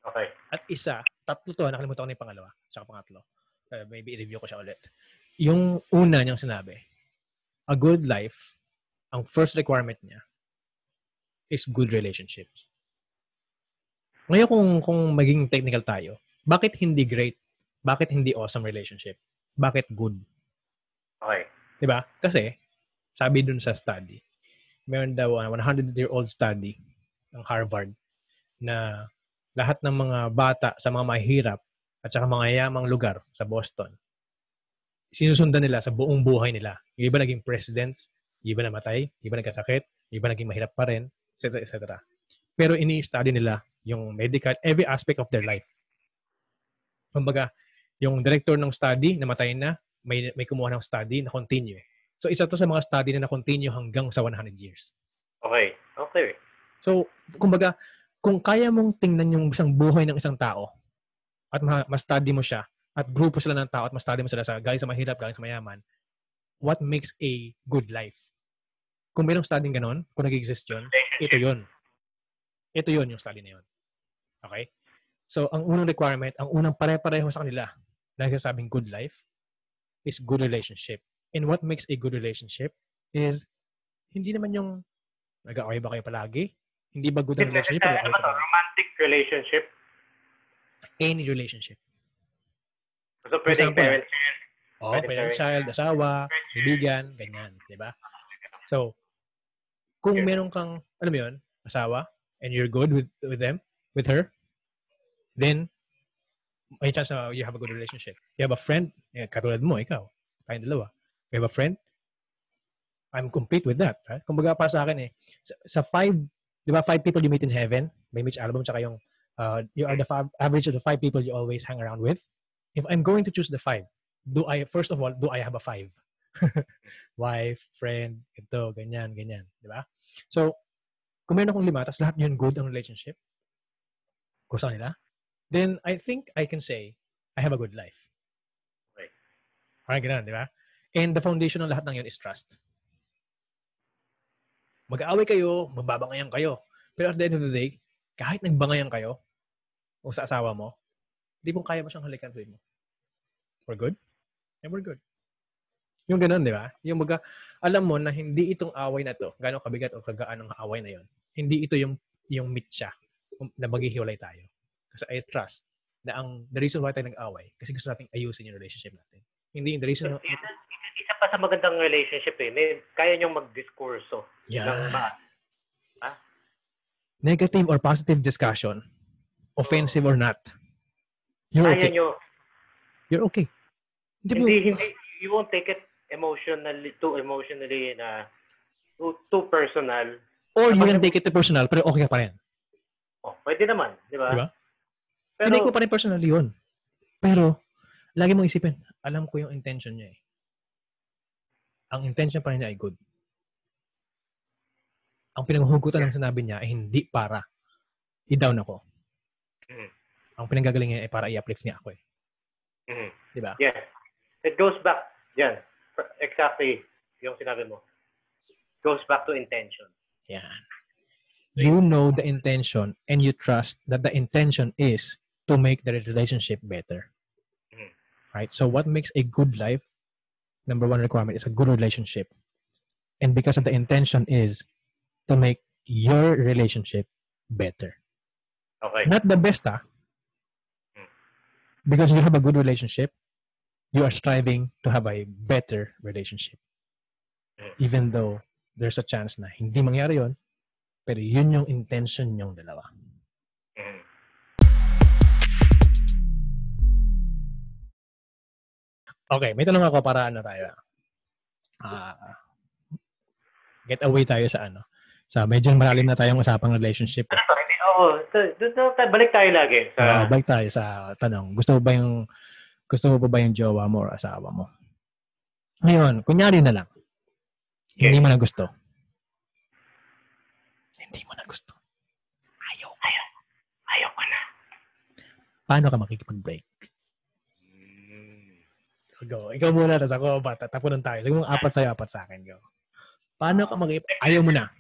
Okay. At isa, tatlo to, nakalimutan ko na yung pangalawa, tsaka pangatlo. Uh, maybe i-review ko siya ulit. Yung una niyang sinabi, a good life, ang first requirement niya is good relationships. Ngayon kung, kung maging technical tayo, bakit hindi great? Bakit hindi awesome relationship? Bakit good? Okay. Diba? Kasi, sabi dun sa study, meron daw 100-year-old study ng Harvard na lahat ng mga bata sa mga mahirap at saka mga yamang lugar sa Boston, sinusundan nila sa buong buhay nila. Yung iba naging presidents, yung iba namatay, yung iba nagkasakit, yung iba naging mahirap pa rin, etc. etc. Pero ini-study nila yung medical, every aspect of their life. Kumbaga, yung director ng study, namatay na, may, may kumuha ng study na continue. So, isa to sa mga study na na-continue hanggang sa 100 years. Okay. Okay. So, kumbaga, kung kaya mong tingnan yung isang buhay ng isang tao at ma-study mo siya at grupo sila ng tao at ma-study mo sila sa galing sa mahirap, galing sa mayaman, what makes a good life? Kung mayroong study ganon, kung nag-exist yun, ito yun. Ito yun yung study na yun. Okay? So, ang unang requirement, ang unang pare-pareho sa kanila na nagsasabing good life is good relationship. And what makes a good relationship is hindi naman yung nag-aaway ba kayo palagi? Hindi ba good ang relationship? Ano ba Romantic relationship? Any relationship. So, pwedeng parent child. Oo, oh, parent child, asawa, kaibigan, ganyan. Di ba? So, kung meron kang, alam mo yun, asawa, and you're good with with them, with her, then may chance na you have a good relationship. You have a friend, eh, katulad mo, ikaw, tayong dalawa. You have a friend, I'm complete with that. Right? Kumbaga para sa akin eh, sa, sa five, di ba, five people you meet in heaven, may Mitch album, tsaka yung, uh, you are the five, average of the five people you always hang around with. If I'm going to choose the five, do I, first of all, do I have a five? Wife, friend, ito, ganyan, ganyan. Di ba? So, kung meron akong lima, tapos lahat yun good ang relationship, gusto nila, then I think I can say, I have a good life. Right. Parang ganun, di ba? And the foundation ng lahat ng yun is trust. Mag-aaway kayo, mababangayan kayo. Pero at the end of the day, kahit nagbangayan kayo, o sa asawa mo, di mo kaya mo siyang halikan mo. We're good? And we're good. Yung ganun, di ba? Yung mga, alam mo na hindi itong away na to, gano'ng kabigat o kagaan ng away na yon hindi ito yung yung mitya na maghihiwalay tayo. Kasi I trust na ang the reason why tayo nag-away kasi gusto nating ayusin yung relationship natin. Hindi yung the reason... Isa, isa pa sa magandang relationship eh, may, kaya niyong mag-diskurso. Yeah. Ng ma- ha? Negative or positive discussion, offensive or not, you're kaya okay. Nyo, you're okay. Hindi, hindi, hindi, you won't take it emotionally, too emotionally na too, too personal. Or you can take it too personal, pero okay ka pa rin. Oh, pwede naman, di ba? Di ba? Pero, Tinake mo pa rin personally yun. Pero, lagi mong isipin, alam ko yung intention niya eh. Ang intention pa rin niya ay good. Ang pinanghugutan ng sinabi niya ay hindi para i-down ako. Mm-hmm. Ang pinanggagaling niya ay para i-uplift niya ako eh. Mm-hmm. Di ba? Yeah. It goes back, yan. Exactly yung sinabi mo. Goes back to intention. Yan. You know the intention and you trust that the intention is to make the relationship better. Mm-hmm. Right? So what makes a good life? Number one requirement is a good relationship. And because of the intention is to make your relationship better. Okay. Not the best, ah. Mm. Because you have a good relationship, you are striving to have a better relationship. Mm. Even though there's a chance na hindi mangyari yon, pero yun yung intention yung dalawa. Okay, may tanong ako para ano tayo. Uh, get away tayo sa ano. Sa medyo malalim na tayong usapang relationship. Hindi, oo. Oh, balik tayo lagi. Sa... Uh, balik tayo sa tanong. Gusto mo ba yung gusto mo ba ba yung jowa mo or asawa mo? Ngayon, kunyari na lang. Okay. Hindi mo na gusto. Hindi mo na gusto. Ayaw. Ayaw. Ayaw ka na. Paano ka makikipag-break? Go. Ikaw muna, tapos ako, bata. Tapunan tayo. Sige mong apat sa'yo, apat sa akin. Go. Paano ka mag Ayaw mo na.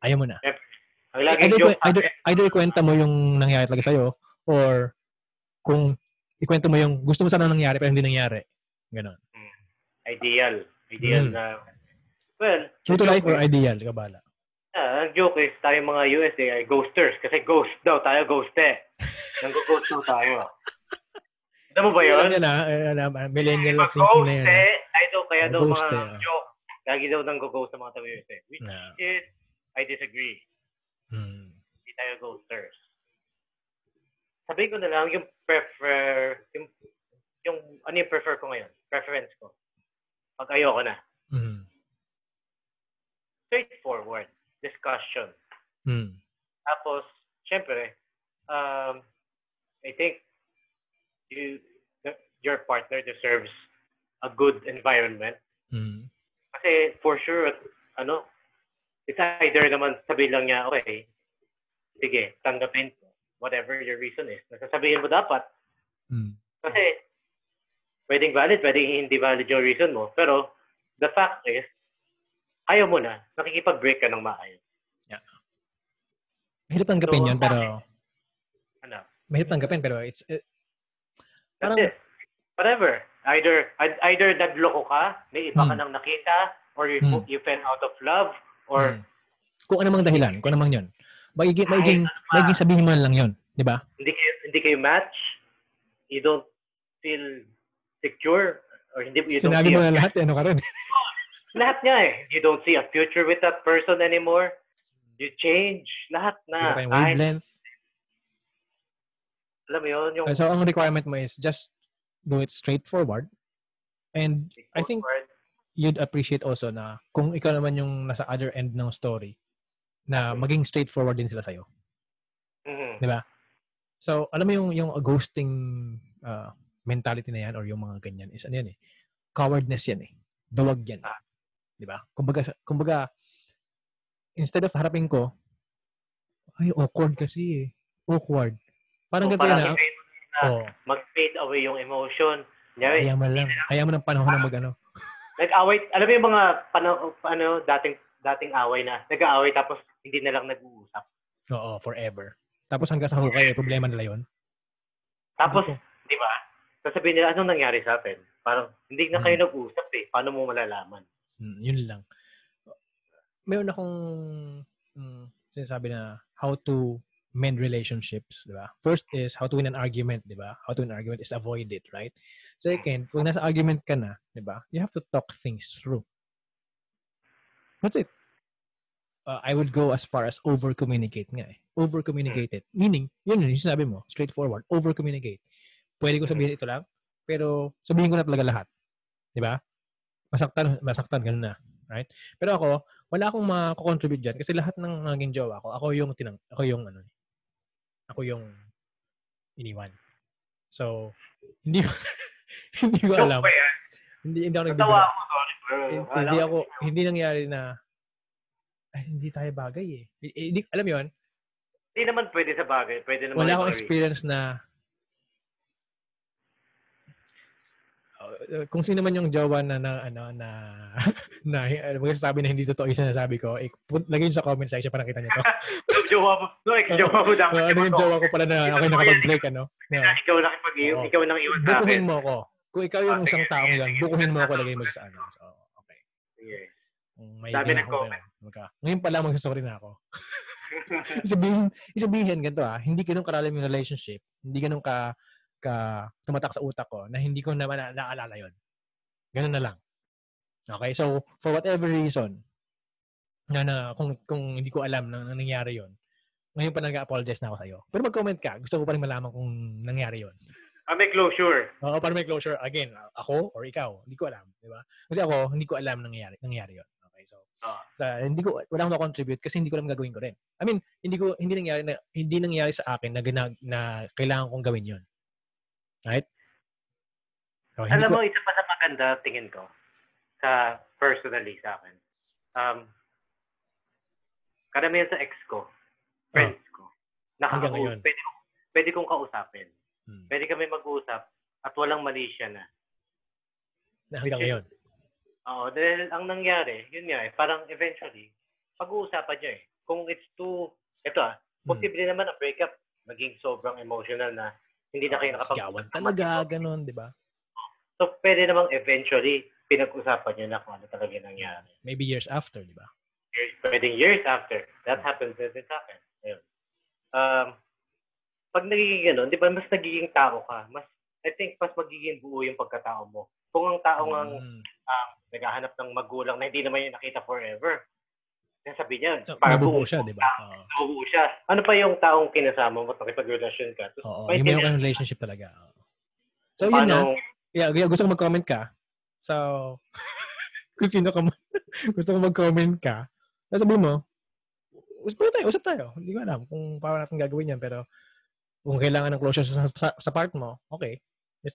Ayaw mo na. Laging either, joke either, either ikwenta mo yung nangyari talaga sa'yo or kung ikwento mo yung gusto mo sana nangyari pero hindi nangyari. Ganon. Hmm. Ideal. Ideal mm. na well, true to life or ideal? Ikaw bala. Ah, ang joke is, tayo mga USA ay ghosters. Kasi ghost daw tayo, ghost eh. Nang-ghost daw tayo. Alam mo ba yun? Yan na, uh, millennial Pag thinking na yun. Eh, ay daw, kaya daw mga eh. joke. Lagi daw nang ghost sa mga taga USA. Which Yeah. is, I disagree. Hmm. Hindi tayo ghosters. Sabihin ko na lang yung prefer, yung, yung ano yung prefer ko ngayon? Preference ko. Pag ayoko na. Hmm. Straightforward. Discussion. Hmm. Tapos, syempre, um, I think you, your partner deserves a good environment. Hmm. Kasi for sure, ano, it's either naman sabi lang niya, okay, sige, tanggapin ko. Whatever your reason is. Nasasabihin mo dapat. Hmm. Kasi, pwedeng valid, pwedeng hindi valid yung reason mo. Pero, the fact is, ayaw mo na, nakikipag-break ka ng maayos. Mahirap tanggapin So, yun, pero... Ano? Mahirap tanggapin, pero it's... It, That's Parang- it. Whatever. Either either nagloko ka, may iba ka Hmm. nang nakita, or you, Hmm. you fell out of love, or hmm. Kung anumang dahilan, kung anumang yun. Magiging, magiging, ano pa. magiging sabihin mo lang yun. Di ba? hindi kayo, hindi kayo match, you don't feel secure, or hindi you don't Sinabi see mo na lahat, eh, ano ka rin. lahat nga eh. You don't see a future with that person anymore. You change. Lahat na. Kahit, wavelength. Alam mo yun, yung So, ang requirement mo is just do it straightforward. And I think you'd appreciate also na kung ikaw naman yung nasa other end ng story, na maging straightforward din sila sa'yo. Mhm. Di ba? So, alam mo yung, yung ghosting uh, mentality na yan or yung mga ganyan is ano yan eh. Cowardness yan eh. Duwag yan. Ah. Di ba? Kumbaga, kumbaga, instead of harapin ko, ay, awkward kasi eh. Awkward. Parang So, ah. i-fade mo na, Oh, mag-fade away yung emotion. Kaya mo lang. Kaya mo ng panahon na mag ano. nag-away, alam mo yung mga pano, ano, dating dating away na, nag-aaway tapos hindi na lang nag-uusap. Oo, forever. Tapos hanggang sa hukay, problema nila yon. Tapos, Ano di ba, sasabihin nila, anong nangyari sa atin? Parang, hindi na kayo Hmm. nag-usap eh. Paano mo malalaman? Mm, yun lang. Meron akong mm, sinasabi na how to mend relationships, di ba? First is how to win an argument, di ba? How to win an argument is avoid it, right? Second, kung nasa argument ka na, di ba? You have to talk things through. That's it. Uh, I would go as far as over-communicate nga eh. Over-communicate it. Meaning, yun yun, yung sinabi mo, straightforward, over-communicate. Pwede ko sabihin ito lang, pero sabihin ko na talaga lahat. Di ba? Masaktan, masaktan, ganun na. Right? Pero ako, wala akong makakontribute dyan kasi lahat ng naging jowa ko, ako yung tinang, ako yung ano, ako yung iniwan. So, hindi hindi ko alam. Hindi hindi ako Natawa nagbibigay. ako, sorry. Pero, Hindi, ako hindi nangyari na ay, hindi tayo bagay eh. Hindi, alam yun, Hindi naman pwede sa bagay. Pwede naman wala akong experience na kung sino man yung jowa na na ano na na uh, magsasabi na hindi totoo yung sinasabi ko, eh, lagay nyo sa comment section para nakita niyo to. Jowa mo. No, jowa mo dapat. Uh, ano yung jowa ko pala na ako yung nakapag-break, ano? Na Na, ikaw nakipag-iwan, Oo. ikaw nang iwan sa akin. bukuhin mo ako. Kung ikaw yung Ah, isang taong yan, bukuhin mo ako, lagay mo sa ano. So, okay. Sige. Kung may Dami nag-comment. ko, magka. Ngayon pala magsasorry na ako. Isabihin, isabihin ganito ah, hindi ganun karalim yung relationship, hindi ganun ka ka tumatak sa utak ko na hindi ko naman na, naalala yon. Ganun na lang. Okay, so for whatever reason na, na kung kung hindi ko alam na, na nangyari yon, ngayon pa nag-apologize na ako sa iyo. Pero mag-comment ka, gusto ko pa rin malaman kung nangyari yon. Ah, may closure. Oo, para may closure again, ako or ikaw, hindi ko alam, di ba? Kasi ako, hindi ko alam nangyari nangyari yon. Okay, so Ah. sa hindi ko wala akong contribute kasi hindi ko alam gagawin ko rin. I mean, hindi ko hindi nangyari na hindi nangyari sa akin na gina, na kailangan kong gawin 'yon. Right? So, hindi Alam ko, mo, isa pa sa maganda tingin ko sa personally sa akin. Um, karamihan sa ex ko, friends ko, Ah. Hanggang nakakausap, pwede, pwede kong kausapin. Hmm. Pwede kami mag-usap at walang mali siya na. na hanggang ngayon. Oo, dahil ang nangyari, yun nga eh, parang eventually, pag-uusapan niya eh. Kung it's too, ito ah, Hmm. posible naman ang breakup maging sobrang emotional na hindi na kayo nakapag Sigawan talaga, ganun, di ba? So, pwede namang eventually, pinag-usapan niyo na kung ano talaga yung nangyari. Maybe years after, di ba? Years, pwedeng years after. That happens and it happens. Ayun. Um, pag nagiging gano'n, di ba, mas nagiging tao ka. Mas, I think, mas magiging buo yung pagkatao mo. Kung ang tao mm. ang um, naghahanap ng magulang na hindi naman yung nakita forever, sabi niya, so, para buo siya, di ba? Uh, nabubuo siya. Ano pa yung taong kinasama mo at nakipag-relasyon ka? Oo, yung may yung relationship talaga. So, yun na. Yeah, gusto ko mag-comment ka. So, kung sino ka, gusto ko mag-comment ka, sabi mo, usap tayo, usap tayo. Hindi ko alam kung paano natin gagawin yan, pero kung kailangan ng closure sa, sa, sa part mo, okay.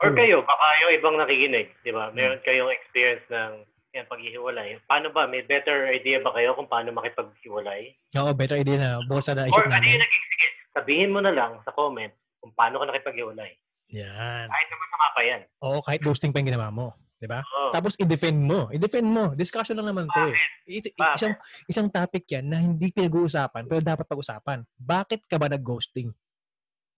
Or kayo, baka yung ibang nakikinig, di ba? Meron hmm. kayong experience ng yan, paghihiwalay. Paano ba? May better idea ba kayo kung paano makipaghiwalay? Oo, better idea na. Bukas na isip Or, namin. Or ano yung naging, sige, sabihin mo na lang sa comment kung paano ka nakipaghiwalay. Yan. Kahit naman sa mapa yan. Oo, kahit ghosting pa yung ginawa mo. Di ba? Oh. Tapos i-defend mo. I-defend mo. Discussion lang naman 'to eh. Ito, isang isang topic 'yan na hindi pinag-uusapan pero dapat pag-usapan. Bakit ka ba nag-ghosting?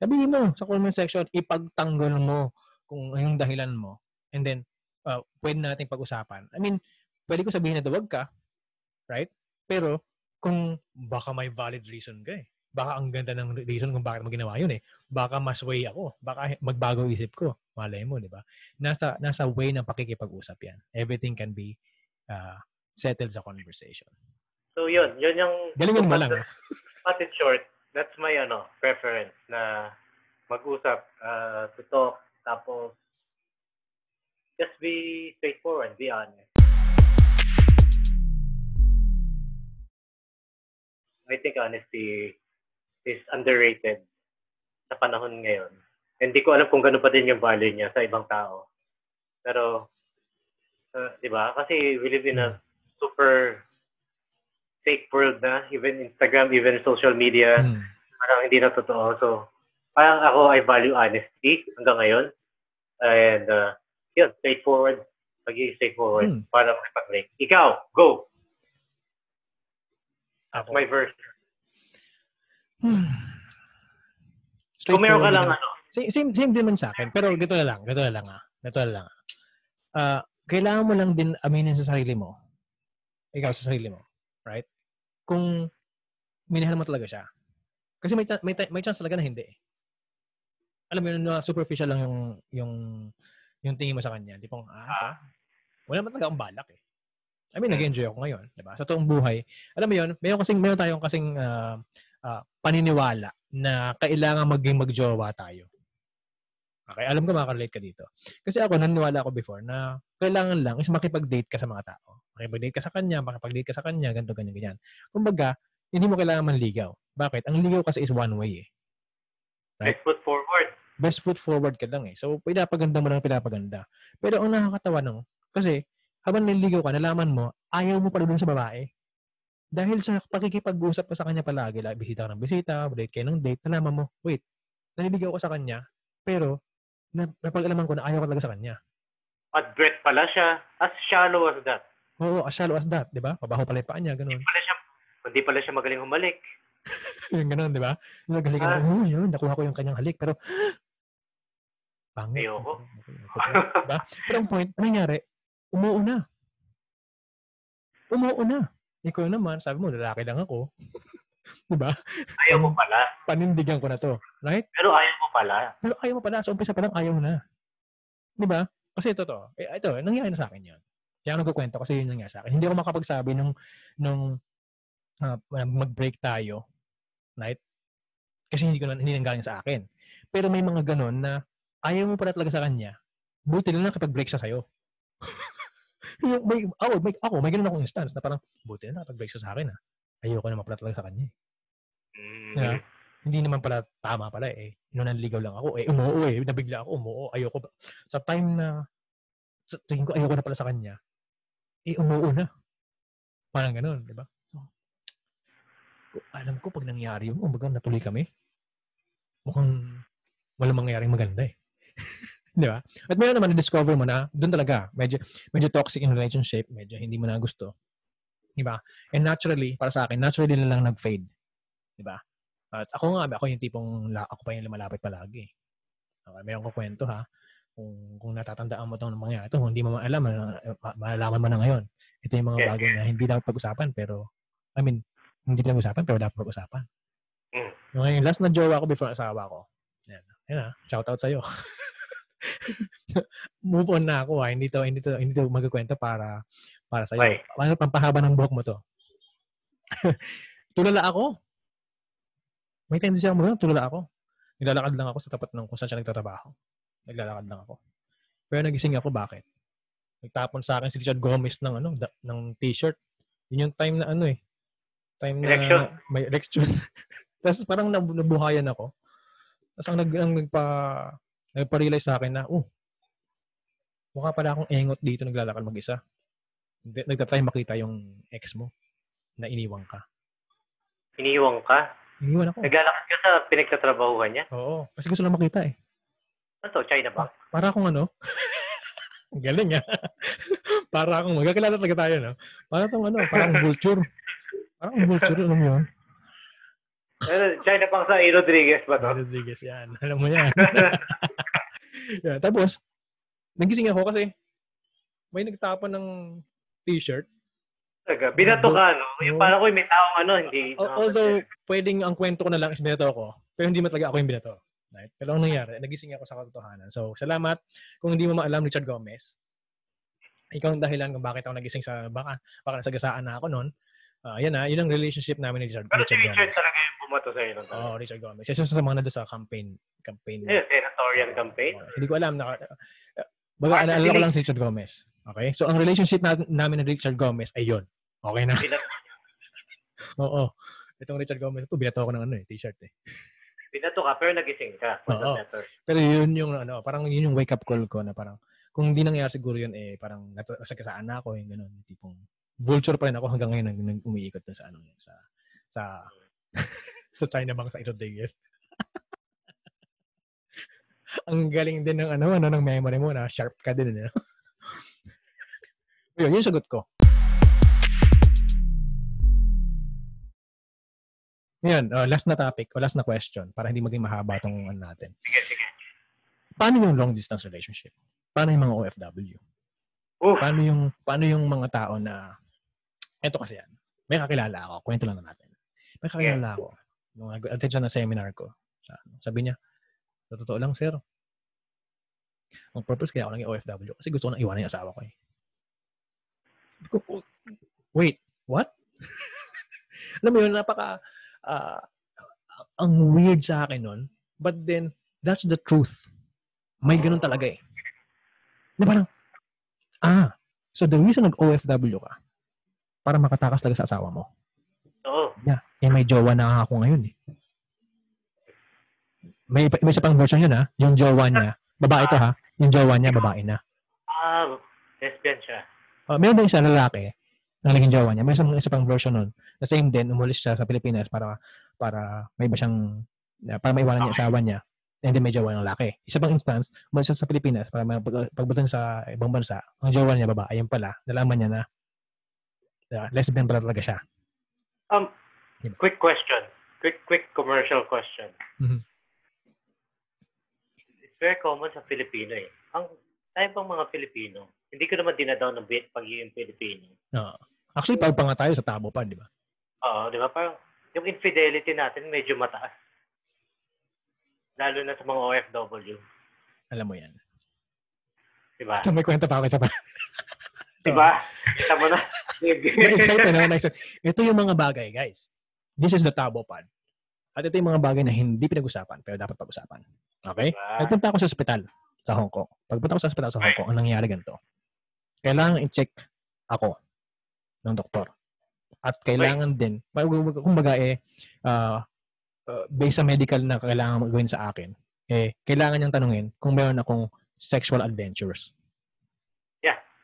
Sabihin mo sa comment section, ipagtanggol mo kung yung dahilan mo. And then uh, pwede natin pag-usapan. I mean, pwede ko sabihin na duwag ka, right? Pero kung baka may valid reason ka eh baka ang ganda ng reason kung bakit mo ginawa yun eh. Baka mas way ako. Baka magbago isip ko. Malay mo, di ba? Nasa, nasa way ng pakikipag-usap yan. Everything can be uh, settled sa conversation. So yun, yun yung... Galingin mo lang. Cut it short, that's my ano preference na mag-usap, uh, to talk, tapos just be straightforward, be honest. I think honesty is underrated sa panahon ngayon. Hindi ko alam kung gano'n pa din yung value niya sa ibang tao. Pero, uh, di ba? Kasi we live in a super fake world na. Even Instagram, even social media. Mm. Parang hindi na totoo. So, parang ako, I value honesty hanggang ngayon. And, uh, yun, straightforward. Pagiging straightforward mm. para makipag-link. Ikaw, go! That's my verse. Hmm. Kung meron ka lang ano. Same, same, same din man sa akin. Pero gito na lang. Gito na lang ah. Gito na lang ah. Uh, kailangan mo lang din aminin sa sarili mo. Ikaw sa sarili mo. Right? Kung minahal mo talaga siya. Kasi may, may, may chance talaga na hindi eh. Alam mo yun, na superficial lang yung yung yung tingin mo sa kanya. Di pong, ah, ito, wala naman talaga akong balak eh. I mean, nag-enjoy ako ngayon. Diba? Sa toong buhay. Alam mo yun, mayroon kasing, mayroon tayong kasing uh, uh, paniniwala na kailangan maging magjowa tayo. Okay, alam ko makaka-relate ka dito. Kasi ako, naniniwala ako before na kailangan lang is makipag-date ka sa mga tao. Makipag-date ka sa kanya, makipag-date ka sa kanya, ganito, ganyan, ganyan. Kumbaga, hindi mo kailangan manligaw. Bakit? Ang ligaw kasi is one way eh. Right? Best foot forward. Best foot forward ka lang eh. So, pinapaganda mo lang pinapaganda. Pero ang nakakatawa no, kasi habang naliligaw ka, nalaman mo, ayaw mo pala dun sa babae. Dahil sa pakikipag-usap ka sa kanya palagi, like, bisita ka ng bisita, date kayo ng date, nalaman mo, wait, naliligaw ko sa kanya, pero na, napag-alaman ko na ayaw ko talaga sa kanya. At breath pala siya. As shallow as that. Oo, as shallow as that, di ba? Pabaho pala yung paa niya, ganun. Hindi pala siya, hindi pala siya magaling humalik. yung ganun, di ba? Yung nagalik ah. oh, yun, nakuha ko yung kanyang halik, pero pangit. Ayoko. diba? Pero ang point, ano nangyari? Umuo na. Umuo na. Ikaw naman, sabi mo, lalaki lang ako. di ba? Ayaw mo pala. Panindigan ko na to. Right? Pero ayaw mo pala. Pero ayaw mo pala. Sa umpisa pa lang, ayaw na. Di ba? Kasi ito to. Eh, ito, nangyari na sa akin yun. Kaya ako nagkukwento kasi yun nangyari sa akin. Hindi ako makapagsabi nung, nung uh, mag-break tayo. Right? Kasi hindi ko na, hindi nanggaling sa akin. Pero may mga ganon na ayaw mo pala talaga sa kanya. Buti lang nakipag-break siya sa'yo. yung may, ako, may, ako, may ganun akong instance na parang, buti na nakapag-break siya sa akin ah. Ayoko naman pala talaga sa kanya eh. Mm. Yeah. Hindi naman pala tama pala eh. Noon nanligaw lang ako. Eh, umuo eh. Nabigla ako, umuo. Ayoko ba. Sa time na, sa tingin ko ayoko na pala sa kanya, eh, umuo na. Parang ganun, di ba? So, alam ko pag nangyari yun, kumbaga natuloy kami, mukhang wala mangyayaring maganda eh. Di ba? At meron naman na-discover mo na doon talaga, medyo, medyo toxic in relationship, medyo hindi mo na gusto. Di ba? And naturally, para sa akin, naturally na lang nag-fade. Di ba? At ako nga, ako yung tipong, ako pa yung lumalapit palagi. Okay, meron ko kwento ha. Kung, kung natatandaan mo itong mga ito, kung hindi mo maalam, malalaman mo na ngayon. Ito yung mga bagay na hindi dapat pag-usapan, pero I mean, hindi pinag-usapan, pero dapat pag-usapan. Mm. Yung ngayon, last na jowa ko before asawa ko. Yan. Yan ah. Shout out sa'yo. Move on na ako ah. Hindi to, hindi to, hindi to magkukwento para para sa'yo. Right. Ano pampahaba ng buhok mo to? tulala ako. May tendency ako mo tulala ako. Naglalakad lang ako sa tapat ng kung saan siya nagtatrabaho. Naglalakad lang ako. Pero nagising ako, bakit? Nagtapon sa akin si Richard Gomez ng ano, da, ng t-shirt. Yun yung time na ano eh. Time na Election. may election. Tapos parang nab- nabuhayan ako. Tapos ang, nag, ang nagpa, nagpa-realize sa akin na, oh, mukha pala akong engot dito naglalakad mag-isa. Nagtatry makita yung ex mo na iniwang ka. Iniiwang ka. Iniwan ako. Naglalakad ka sa pinagtatrabahuhan niya. Oo. Kasi gusto lang makita eh. Ano to? China ba? Para akong ano. Ang Galing ah. para akong, magkakilala talaga tayo, no? Para akong ano, parang vulture. Parang vulture, alam mo yun? China pang sa A. Rodriguez ba to? Rodriguez yan. Alam mo yan. yeah, tapos, nagising ako kasi may nagtapon ng t-shirt. Talaga, binato ka, no? Yung parang ko may taong ano, hindi. Al- Although, pwedeng ang kwento ko na lang is binato ko, pero hindi mo talaga ako yung binato. Right? Pero ang nangyari, nagising ako sa katotohanan. So, salamat. Kung hindi mo maalam, Richard Gomez, ikaw ang dahilan kung bakit ako nagising sa, baka, baka nasagasaan na ako noon. Ah, yan na, yun ang relationship namin ni Richard, Pero si Richard Richard Gomez. talaga yung bumato sa'yo nun. Oo, Richard Gomez. Isa sa mga nandun sa campaign. campaign Eh, senatorial campaign. Oo, hindi ko alam. Naka, uh, baga, alala ko lang si Richard Gomez. Okay? So, ang relationship na, namin ni Richard Gomez ay yun. Okay na? Oo. Itong Richard Gomez, ito, binato ko ng ano eh, t-shirt eh. binato ka, pero nagising ka. Oo. Pero yun yung ano, parang yun yung wake up call ko na parang kung hindi nangyari siguro yun eh parang nasagasaan na ako yung ganun, tipong vulture pa rin ako hanggang ngayon nag, umiikot dun sa ano sa sa sa China Bank sa Rodriguez. Ang galing din ng ano, ano ng memory mo na sharp ka din ano. yun, yun sagot ko. Yan, uh, last na topic o last na question para hindi maging mahaba tong ano natin Sige, sige. paano yung long distance relationship? Paano yung mga OFW? Oof. Paano yung paano yung mga tao na eto kasi yan. May kakilala ako, kwento lang na natin. May kakilala ako. Nung nag-attend siya ng seminar ko, sa- sabi niya, sa totoo lang, sir, ang purpose kaya ako naging OFW kasi gusto ko nang iwanan yung asawa ko eh. "Oh, Wait, what? Alam mo yun, napaka, ah, ang weird sa akin nun. But then, that's the truth. May ganun talaga eh. Na parang, ah, so the reason nag-OFW ka, para makatakas talaga sa asawa mo. Oo. Yeah, eh may jowa na ako ngayon eh. May, may isa pang version yun ha. Yung jowa niya, babae to ha. Yung jowa niya, babae na. Ah, lesbian siya. Uh, meron din isa lalaki na naging jowa niya. May isang isa pang version nun. The same din, umulis siya sa Pilipinas para para may iba siyang para maiwanan niya yung asawa niya. And then may jowa ng lalaki. Isa pang instance, umalis siya sa Pilipinas para pag- pagbutan sa ibang bansa. Ang jowa niya babae, ayun pala, nalaman niya na uh, lesbian pala talaga siya. Um, Diba? quick question. Quick, quick commercial question. Mhm. It's very common sa Filipino eh. Ang tayo pang mga Filipino, hindi ko naman dinadaw ng bit pagiging Filipino. Oo. actually, pag pa nga tayo sa tabo pa, di ba? Oo, di ba? Parang yung infidelity natin medyo mataas. Lalo na sa mga OFW. Alam mo yan. Di ba? May kwenta pa ako isa pa. Di ba? Kita mo na. Na-excite na, na-excite. Ito yung mga bagay, guys. This is the tabo pod. At ito yung mga bagay na hindi pinag-usapan, pero dapat pag-usapan. Okay? Diba? Nagpunta ako sa ospital sa Hong Kong. Pagpunta ko sa ospital sa Hong Kong, ang nangyari ganito. Kailangan i-check ako ng doktor. At kailangan din, kumbaga eh, uh, uh, based sa medical na kailangan gawin sa akin, eh, kailangan niyang tanungin kung meron akong sexual adventures.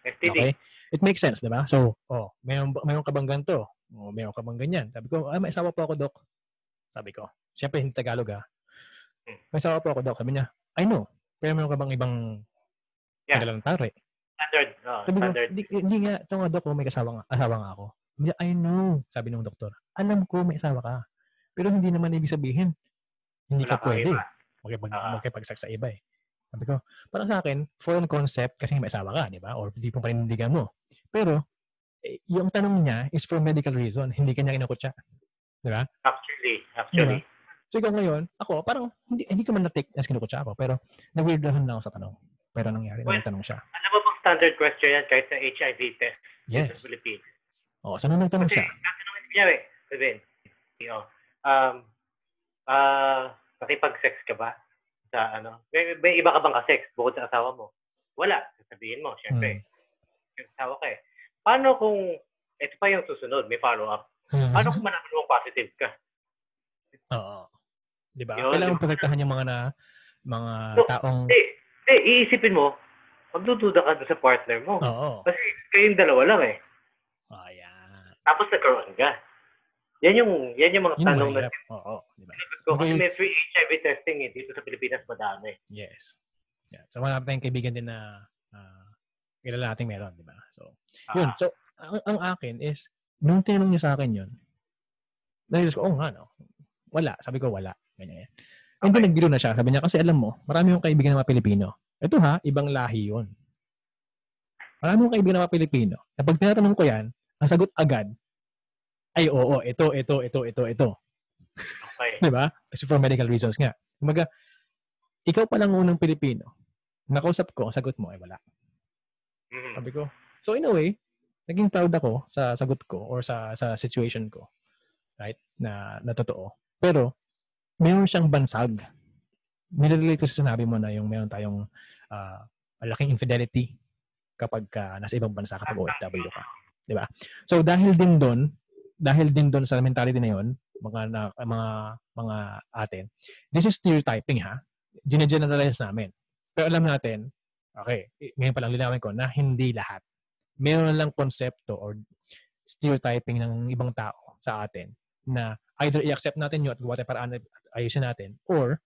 STD. Okay? It makes sense, di ba? So, oh, mayroon, mayroon ka bang ganito? O, mayroon ka bang ganyan? Sabi ko, ah, may asawa po ako, Dok. Sabi ko. Siyempre, hindi Tagalog, ah. Hmm. May asawa po ako, Dok. Sabi niya, I know. Pero mayroon ka bang ibang Yeah. kadalang tare? Standard. Oh, Sabi ko, standard. hindi, hindi nga, ito nga, Dok, oh, may asawa nga, asawa nga ako. Sabi niya, I know. Sabi ng doktor, alam ko may asawa ka. Pero hindi naman ibig sabihin, hindi ka Wala kang pwede. Makipag, Ah. makipagsak sa iba eh. Sabi ko, parang sa akin, foreign concept kasi may asawa ka, di ba? Or hindi pong panindigan mo. Pero, eh, yung tanong niya is for medical reason. Hindi kanya kinukutsa. Di ba? Actually, actually. Diba? So ikaw ngayon, ako, parang hindi, hindi ko man na-take as kinukutsa ako, pero na-weirdahan lang ako sa tanong. Pero nangyari, well, tanong siya. Ano ba bang standard question yan kahit sa HIV test yes. sa Philippines? Oo, oh, so nung nagtanong siya. Kasi niya, eh, sabihin, um, uh, nakipag-sex ka ba? Sa ano? May, may iba ka bang ka-sex bukod sa asawa mo? Wala. Sabihin mo, syempre. Hmm. Yung asawa ka eh. Paano kung, ito pa yung susunod, may follow-up. Hmm. Paano kung manaman mo positive ka? Oo. Di ba? Kailangan diba? protektahan yung mga na mga no, taong... Hindi, hindi, iisipin mo, magdududa ka sa partner mo. Oo. Kasi kayong dalawa lang eh. Oh, yan. Tapos nagkaroon ka. Yan yung, yan yung mga yung tanong na... Oo, di ba? Ko, kasi may free HIV testing eh. Dito sa Pilipinas, madami. Yes. Yeah. So, wala tayong kaibigan din na uh, kilala nating meron, di ba? So, ah. yun. So, ang, ang akin is, nung tinanong niya sa akin yun, nahilas ko, oh nga, no? Wala. Sabi ko, wala. Ganyan yan. Okay. And then nagbiro na siya. Sabi niya, kasi alam mo, marami yung kaibigan ng mga Pilipino. Ito ha, ibang lahi yun. Marami yung kaibigan ng mga Pilipino. Kapag tinatanong ko yan, ang sagot agad, ay oo, ito, ito, ito, ito, ito. Okay. Di ba? Kasi for medical reasons nga. Kumaga, ikaw pa lang unang Pilipino. Nakausap ko, ang sagot mo ay wala. Mm-hmm. Sabi ko, so in a way, naging proud ako sa sagot ko or sa sa situation ko. Right? Na, na totoo. Pero, meron siyang bansag. Nililate ko sa sinabi mo na yung meron tayong uh, malaking infidelity kapag ka nasa ibang bansa kapag OFW ka. Di ba? So dahil din doon, dahil din doon sa mentality na yon, mga na, mga mga atin, this is stereotyping ha. Gine-generalize namin. Pero alam natin, okay, ngayon pa lang linawin ko na hindi lahat. Meron lang konsepto or stereotyping ng ibang tao sa atin na either i-accept natin yun at gawa tayong paraan at ayusin natin or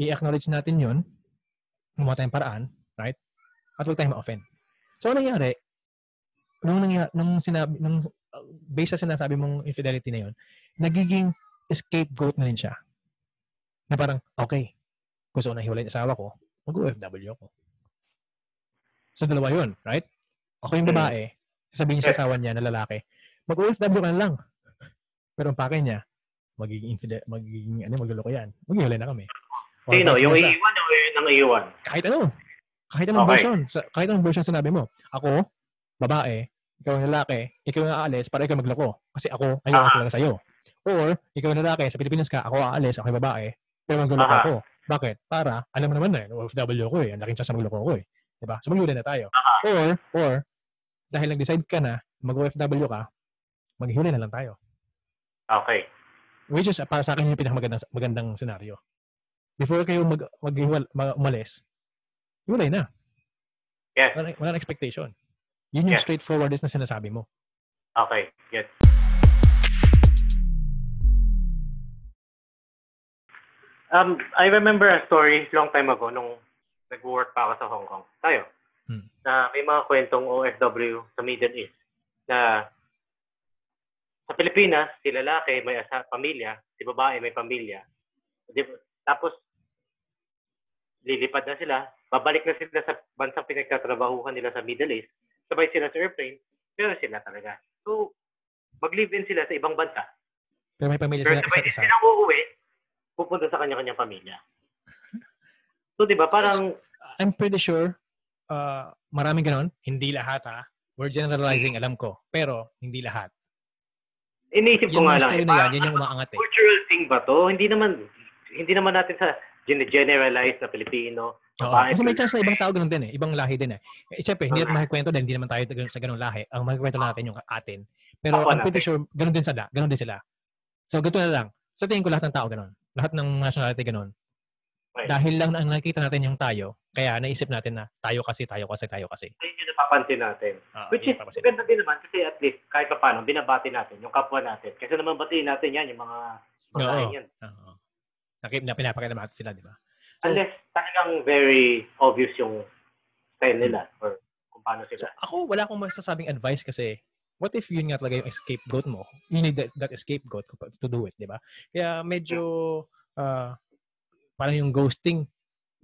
i-acknowledge natin yun gumawa tayong paraan, right? At huwag tayong ma-offend. So, ano nangyari? Nung, nangyari, nung sinabi, nung uh, based sa sinasabi mong infidelity na yun, nagiging scapegoat na rin siya. Na parang, okay, gusto ko na hiwalay asawa ko, mag-OFW ako. So, dalawa yun, right? Ako yung hmm. babae, sasabihin niya sa asawa niya na lalaki, mag-OFW ka lang. Pero ang pakay niya, magiging infidel, magiging ano, magluloko yan. Maghiwalay na kami. Or Sino? Yung iiwan o yung iiwan? Kahit ano. Kahit anong okay. version. Sa, kahit anong version sinabi mo. Ako, babae, ikaw ang lalaki, ikaw ang aalis para ikaw magloko. Kasi ako, ayaw ah. talaga sa'yo. Or, ikaw ang lalaki, sa Pilipinas ka, ako aalis, ako yung babae, pero magloko ah. ako. Bakit? Para, alam mo naman na, eh, OFW ko eh, ang laking chance na magloko ko eh. Diba? So, maglulay na tayo. Ah. Or, or, dahil nag-decide ka na, mag-OFW ka, maghiwalay na lang tayo. Okay. Which is, para sa akin, yung pinakamagandang magandang senaryo. Before kayo mag, mag, mag umalis, hiwalay na. Yes. Wala, wala expectation. Yun yung yes. straightforwardness na sinasabi mo. Okay. Yes. Um, I remember a story long time ago nung nag-work pa ako sa Hong Kong. Tayo. Hmm. Na may mga kwentong OFW sa Middle East na sa Pilipinas, si lalaki may asa, pamilya, si babae may pamilya. Tapos, lilipad na sila, babalik na sila sa bansang pinagtatrabahuhan nila sa Middle East, sabay sila sa airplane, pero sila talaga. So, mag-live-in sila sa ibang bansa. Pero may pamilya sila sabay isa silang uuwi, pupunta sa kanya-kanyang pamilya. So, di ba, parang... I'm pretty sure, uh, maraming ganon. Hindi lahat, ha? We're generalizing, alam ko. Pero, hindi lahat. Iniisip ko nga lang. Na yan, yan yung umaangat eh. Cultural thing ba to? Hindi naman, hindi naman natin sa generalize na Pilipino. Oo, kasi may chance na ibang tao ganun din eh. Ibang lahi din eh. eh Siyempre, hindi natin makikwento din. Hindi naman tayo sa ganung lahi. Ang makikwento natin yung atin. Pero Ako I'm pretty sure, ganun din sila. Ganun din sila. So, ganito na lang. Sa tingin ko lahat ng tao ganun. Lahat ng nationality ganun. Okay. Dahil lang ang nakikita natin yung tayo, kaya naisip natin na tayo kasi, tayo kasi, tayo kasi. Ayun yung napapansin natin. Uh, Which is, maganda din naman kasi at least kahit pa paano, binabati natin yung kapwa natin. Kasi naman batiin natin yan, yung mga mga yan. Oo. Nakip na pinapakita natin sila, di ba? So, Unless talagang very obvious yung style nila or kung paano sila. So, ako, wala akong masasabing advice kasi what if yun nga talaga yung scapegoat mo? You need that, that scapegoat to do it, di ba? Kaya medyo uh, parang yung ghosting,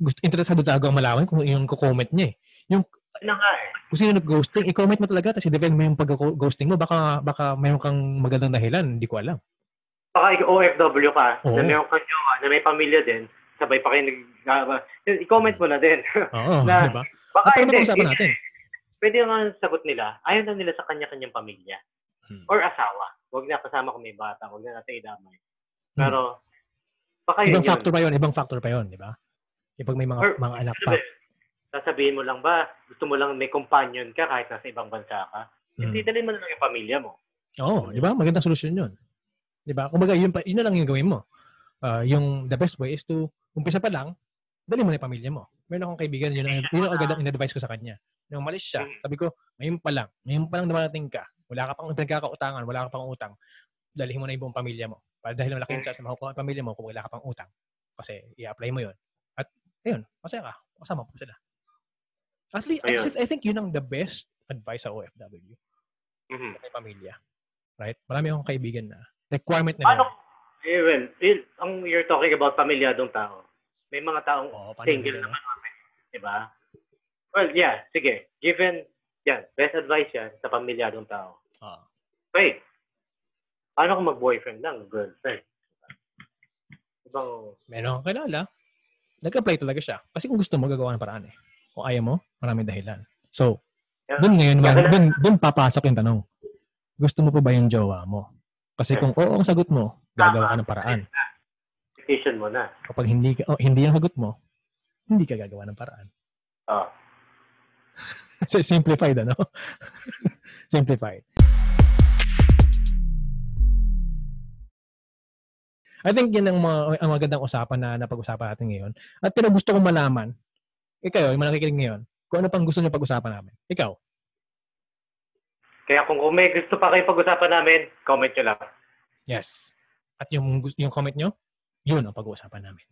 gusto, interesado talaga ang malaman kung yung comment niya eh. Yung, na nga eh. Kung sino nag-ghosting, i-comment mo talaga, tapos i-defend mo yung pag-ghosting mo. Baka, baka mayroon kang magandang dahilan, hindi ko alam. Baka OFW ka, Oo. na mayroon kang jowa, na may pamilya din, sabay pa kayo nag... Uh, i-comment mo na din. Oo, Na- di ba? Baka At ano hindi. pag-usapan natin? Pwede nga sagot nila, ayaw na nila sa kanya-kanyang pamilya. Hmm. Or asawa. Huwag na kasama kung may bata, huwag na natin idamay. Hmm. Pero, baka yun Ibang yun. factor pa yun, ibang factor pa yun, di ba? Pag may mga, Or- mga anak pa. Sasabihin mo lang ba, gusto mo lang may companion ka kahit nasa ibang bansa ka? Mm. Hindi, dalhin mo na lang yung pamilya mo. Oo, di ba? Magandang solusyon yun. Di ba? Kumbaga, yun, pa, yun na lang yung gawin mo. Ah, yung the best way is to, umpisa pa lang, dali mo na yung pamilya mo. Meron akong kaibigan, yun, ang- yun ang agad ang in-advise ko sa kanya. Nung umalis siya, Mm. sabi ko, ngayon pa lang, ngayon pa lang dumarating ka, wala ka pang pinagkakautangan, wala ka pang utang, dalhin mo na yung buong pamilya mo. Para dahil malaking chance na makukuha ang pamilya mo kung wala ka pang utang. Kasi i-apply mo yun. At, ayun, masaya ka. Kasama po sila. At least, actually, I think yun ang the best advice sa OFW Mhm. may pamilya. Right? Marami akong kaibigan na requirement Paano? nila. Eh, well, eh, ang you're talking about pamilyadong tao. May mga taong Oo, paano single naman kami. Diba? Well, yeah, sige. Given, yan, best advice yan sa pamilyadong tao. Oo. Wait, paano kung mag-boyfriend lang, girlfriend? Ibang, Meron akong kilala. Nag-apply talaga siya. Kasi kung gusto mo, gagawa ng paraan eh. Kung ayaw mo, maraming dahilan. So, Yeah. dun ngayon, Yeah. man, dun, dun papasok yung tanong. Gusto mo pa ba yung jowa mo? Kasi kung oo ang sagot mo, gagawa ka ng paraan. decision mo na. Kapag hindi, oh, hindi ang sagot mo, hindi ka gagawa ng paraan. Oh. So, simplified, ano? simplified. I think yan ang, mga, ang magandang usapan na napag-usapan natin ngayon. At pero gusto kong malaman, ikaw, yung mga nakikinig ngayon, kung ano pang gusto niyo pag-usapan namin. Ikaw. Kaya kung, may gusto pa kayo pag-usapan namin, comment nyo lang. Yes. At yung, yung comment nyo, yun ang pag-uusapan namin.